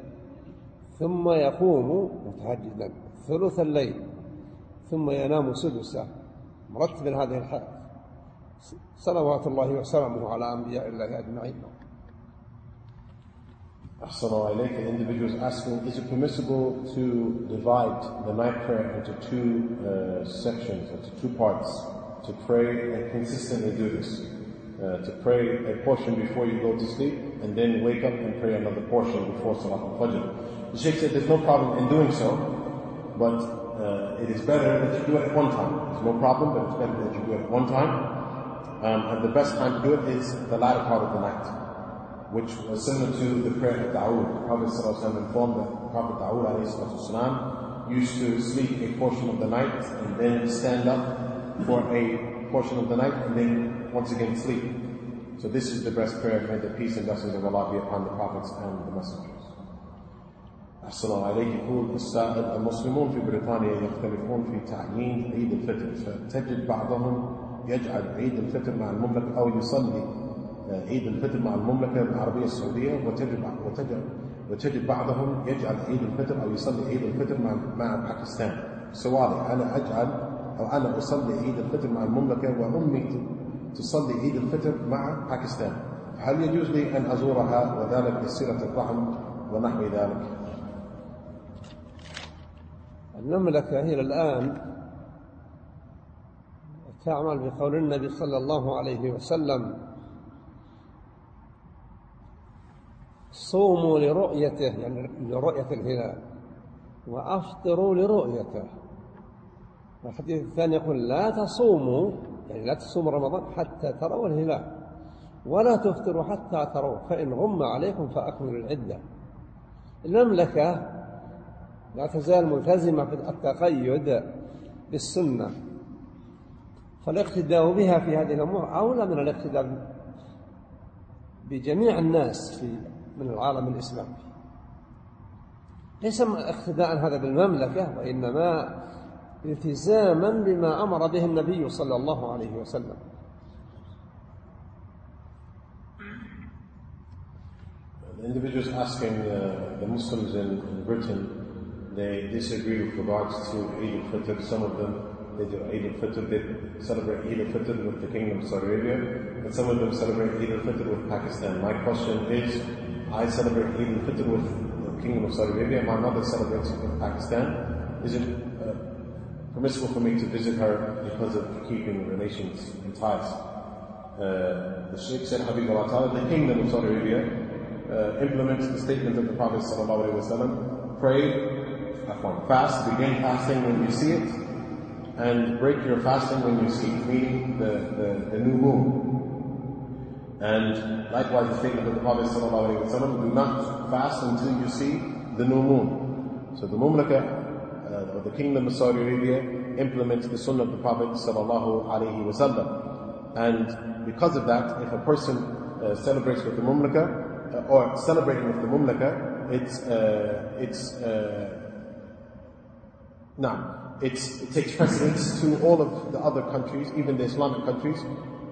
ثم يقوم متهجدا ثلث الليل ثم ينام سدسة. مرتب هذه الحياة صلوات الله وسلامه على أنبياء الله أجمعين.
Assalamu. Individuals asking, is it permissible to divide the night prayer into two uh, sections, into two parts, to pray and consistently do this. Uh, to pray a portion before you go to sleep and then wake up and pray another portion before Salat al-Fajr. The Sheikh said there's no problem in doing so, but uh, it is better that you do it at one time. There's no problem, but it's better that you do it at one time. Um, and the best time to do it is the latter part of the night, which was similar to the prayer of Da'ud. The Prophet ﷺ informed that Prophet Da'ud used to sleep a portion of the night and then stand up for a portion of the night and then once again sleep. So this is the best prayer. May the peace and blessings of Allah be upon the prophets and the messengers. أحسن الله عليك يقول السائل المسلمون في بريطانيا يختلفون في تعيين عيد الفطر فتجد بعضهم يجعل عيد الفطر مع المملكة أو يصلي عيد الفطر مع المملكة العربية السعودية وتجد وتجد وتجد بعضهم يجعل عيد الفطر أو يصلي عيد الفطر مع مع باكستان سؤالي أنا أجعل أو أنا أصلي عيد الفطر مع المملكة وأمي تصلي عيد الفطر مع باكستان هل يجوز لي أن أزورها وذلك لصلة الرحم ونحو ذلك؟
المملكة إلى الآن تعمل بقول النبي صلى الله عليه وسلم صوموا لرؤيته يعني لرؤية الهلال وأفطروا لرؤيته الحديث الثاني يقول لا تصوموا يعني لا تصوموا رمضان حتى تروا الهلال ولا تفطروا حتى تروا فإن غم عليكم فأكملوا العدة. المملكة لا تزال ملتزمة في التقيد بالسنة فالاقتداء بها في هذه الأمور أولى من الاقتداء بجميع الناس في من العالم الإسلامي. ليس اقتداء هذا بالمملكة وإنما التزاما بما أمر به النبي صلى الله عليه وسلم
The individuals asking uh, the Muslims in, in Britain, they disagree with regards to Eid al-Fitr. Some of them They do Eid al-Fitr, they celebrate Eid al-Fitr with the Kingdom of Saudi Arabia, and some of them celebrate Eid al-Fitr with Pakistan. My question is, I celebrate Eid al-Fitr with the Kingdom of Saudi Arabia, my mother celebrates it with Pakistan. Is it uh, permissible for me to visit her because of keeping relations and ties? Uh, the Sheikh said, Habibullah the Kingdom of Saudi Arabia uh, implements the statement of the Prophet sallallahu wasallam, pray, fast, begin fasting when you see it, and break your fasting when you see, it, meaning the, the, the new moon. And likewise the statement of the Prophet ﷺ, do not fast until you see the new moon. So the Mamlaka, or the Kingdom of Saudi Arabia, implements the Sunnah of the Prophet ﷺ. And because of that, if a person uh, celebrates with the Mamlaka, uh, or celebrating with the Mamlaka, it's, uh, it's, uh, now, it takes precedence to all of the other countries, even the Islamic countries.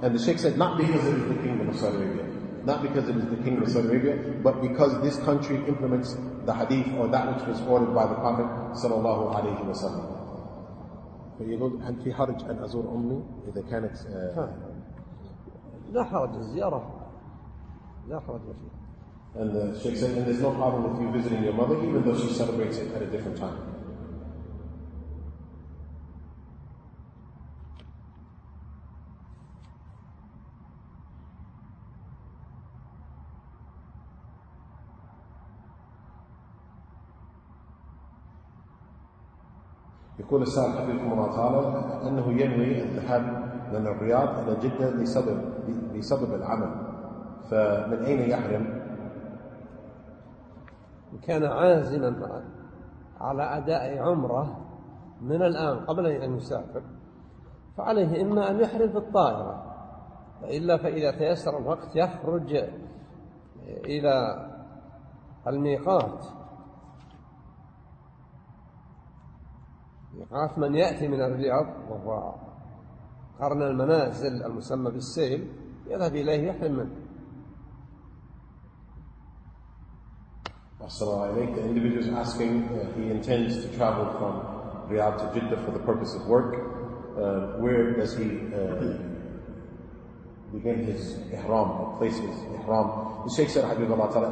And the Sheikh said, not because it is the kingdom of Saudi Arabia, not because it is the kingdom of Saudi Arabia, but because this country implements the hadith or that which was ordered by the Prophet sallallahu alayhi wa sallam. فيقول هل في حرج أن أزور أمي إذا كانت
لا حرج الزيارة لا حرج فيها.
And the Sheikh said, and there's no problem with you visiting your mother, even though she celebrates it at a different time. يقول السائل حفظكم الله تعالى أنه ينوي الذهاب من الرياض إلى جدة لسبب لسبب العمل فمن أين يحرم؟
كان عازما على أداء عمرة من الآن قبل أن يسافر فعليه إما أن يحرم في الطائرة وإلا فإذا تيسر الوقت يخرج إلى الميقات ميقات من يأتي من الرياض وهو قرن المنازل المسمى بالسيل يذهب إليه يحرم منه
Assalamu The individual is asking, uh, he intends to travel from Riyadh to Jeddah for the purpose of work. Uh, where does he uh, begin his ihram, place his ihram? The Shaykh said,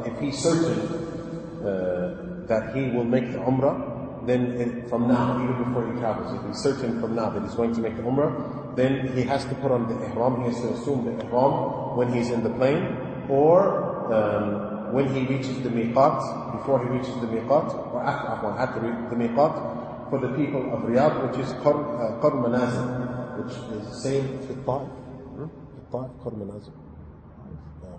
if he's certain uh, that he will make the umrah, then from now, even before he travels, if he's certain from now that he's going to make the Umrah, then he has to put on the Ihram, he has to assume the Ihram when he's in the plane, or um, when he reaches the Miqat, before he reaches the Miqat, or after, after the Miqat, for the people of Riyadh, which is Qur, uh, Qur Manazil, which is the same
في الطائف في الطائف قرب منازل نعم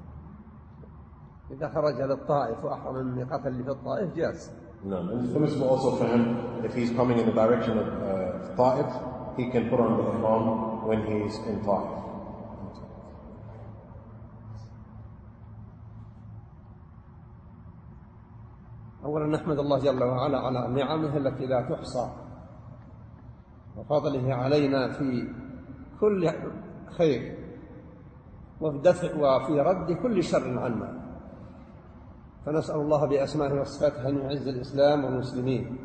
إذا خرج للطائف وأحرم من ميقات اللي في الطائف جاز
No, and it's permissible also for him if he's coming in the direction of uh, Ta'if, he can put on the ihram when he's in Ta'if.
أولا نحمد الله جل وعلا على نعمه التي لا تحصى وفضله علينا في كل خير وفي دفع وفي رد كل شر عنا فنسأل الله بأسمائه وصفاته أن يعز الإسلام والمسلمين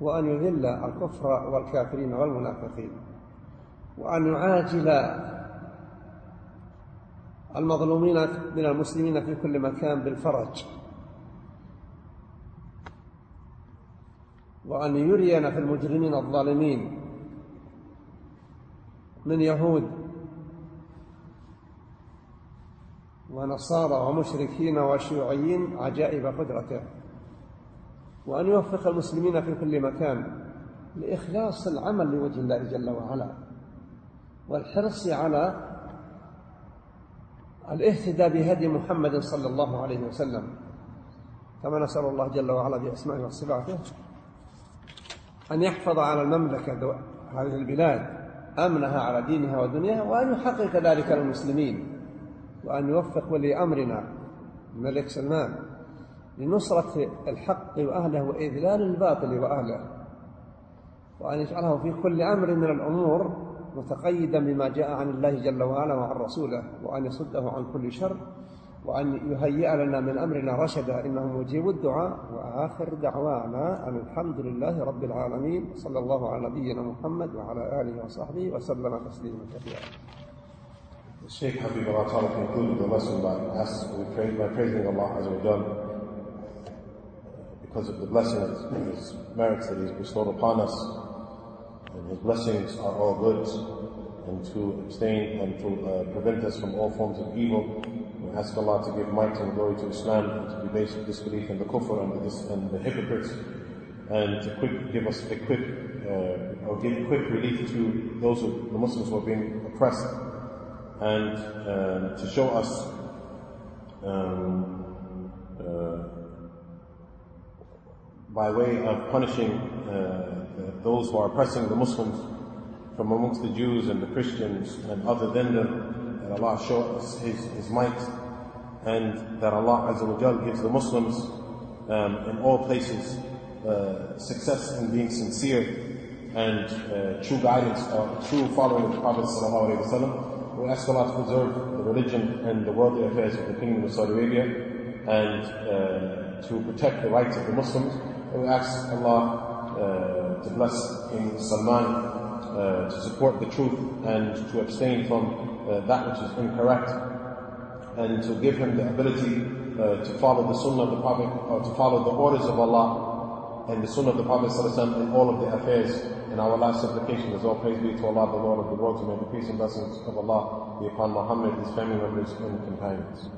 وأن يذل الكفر والكافرين والمنافقين وأن يعاجل المظلومين من المسلمين في كل مكان بالفرج وأن يرينا في المجرمين الظالمين من يهود ونصارى ومشركين وشيوعيين عجائب قدرته. وأن يوفق المسلمين في كل مكان لإخلاص العمل لوجه الله جل وعلا والحرص على الاهتداء بهدي محمد صلى الله عليه وسلم. كما نسأل الله جل وعلا بأسمائه وصفاته أن يحفظ على المملكة هذه البلاد أمنها على دينها ودنياها وأن يحقق ذلك للمسلمين. وأن يوفق ولي أمرنا الملك سلمان لنصرة الحق وأهله وإذلال الباطل وأهله وأن يجعله في كل أمر من الأمور متقيدا بما جاء عن الله جل وعلا وعن رسوله وأن يصده عن كل شر وأن يهيئ لنا من أمرنا رشدا إنه مجيب الدعاء. وآخر دعوانا أن الحمد لله رب العالمين صلى الله على نبينا محمد وعلى آله وصحبه وسلم تسليما كثيرا.
Sheikh Habib Allah Ta'ala concluded the lesson by, ask, by praising Allah Azza wa Jal because of the blessings and His merits that He's bestowed upon us. And His blessings are all good and to abstain and to uh, prevent us from all forms of evil. We ask Allah to give might and glory to Islam and to on disbelief in the kufr and the, dis- and the hypocrites and to quick, give us a quick uh, or give quick relief to those who, the Muslims who are being oppressed and um, to show us um, uh, by way of punishing uh, those who are oppressing the Muslims from amongst the Jews and the Christians and other than them, that Allah show us His, His might and that Allah Azza wa gives the Muslims um, in all places uh, success in being sincere and uh, true guidance or true following of the Prophet Sallallahu Alaihi Wasallam. We ask Allah to preserve the religion and the worldly affairs of the Kingdom of Saudi Arabia and uh, to protect the rights of the Muslims. And we ask Allah uh, to bless King Salman uh, to support the truth and to abstain from uh, that which is incorrect and to give him the ability uh, to follow the Sunnah of the Prophet or to follow the orders of Allah and the Sunnah of the Prophet ﷺ in all of the affairs. And our last supplication is all praise be to Allah, the Lord of the world, and may the peace and blessings of Allah be upon Muhammad, his family members, and companions.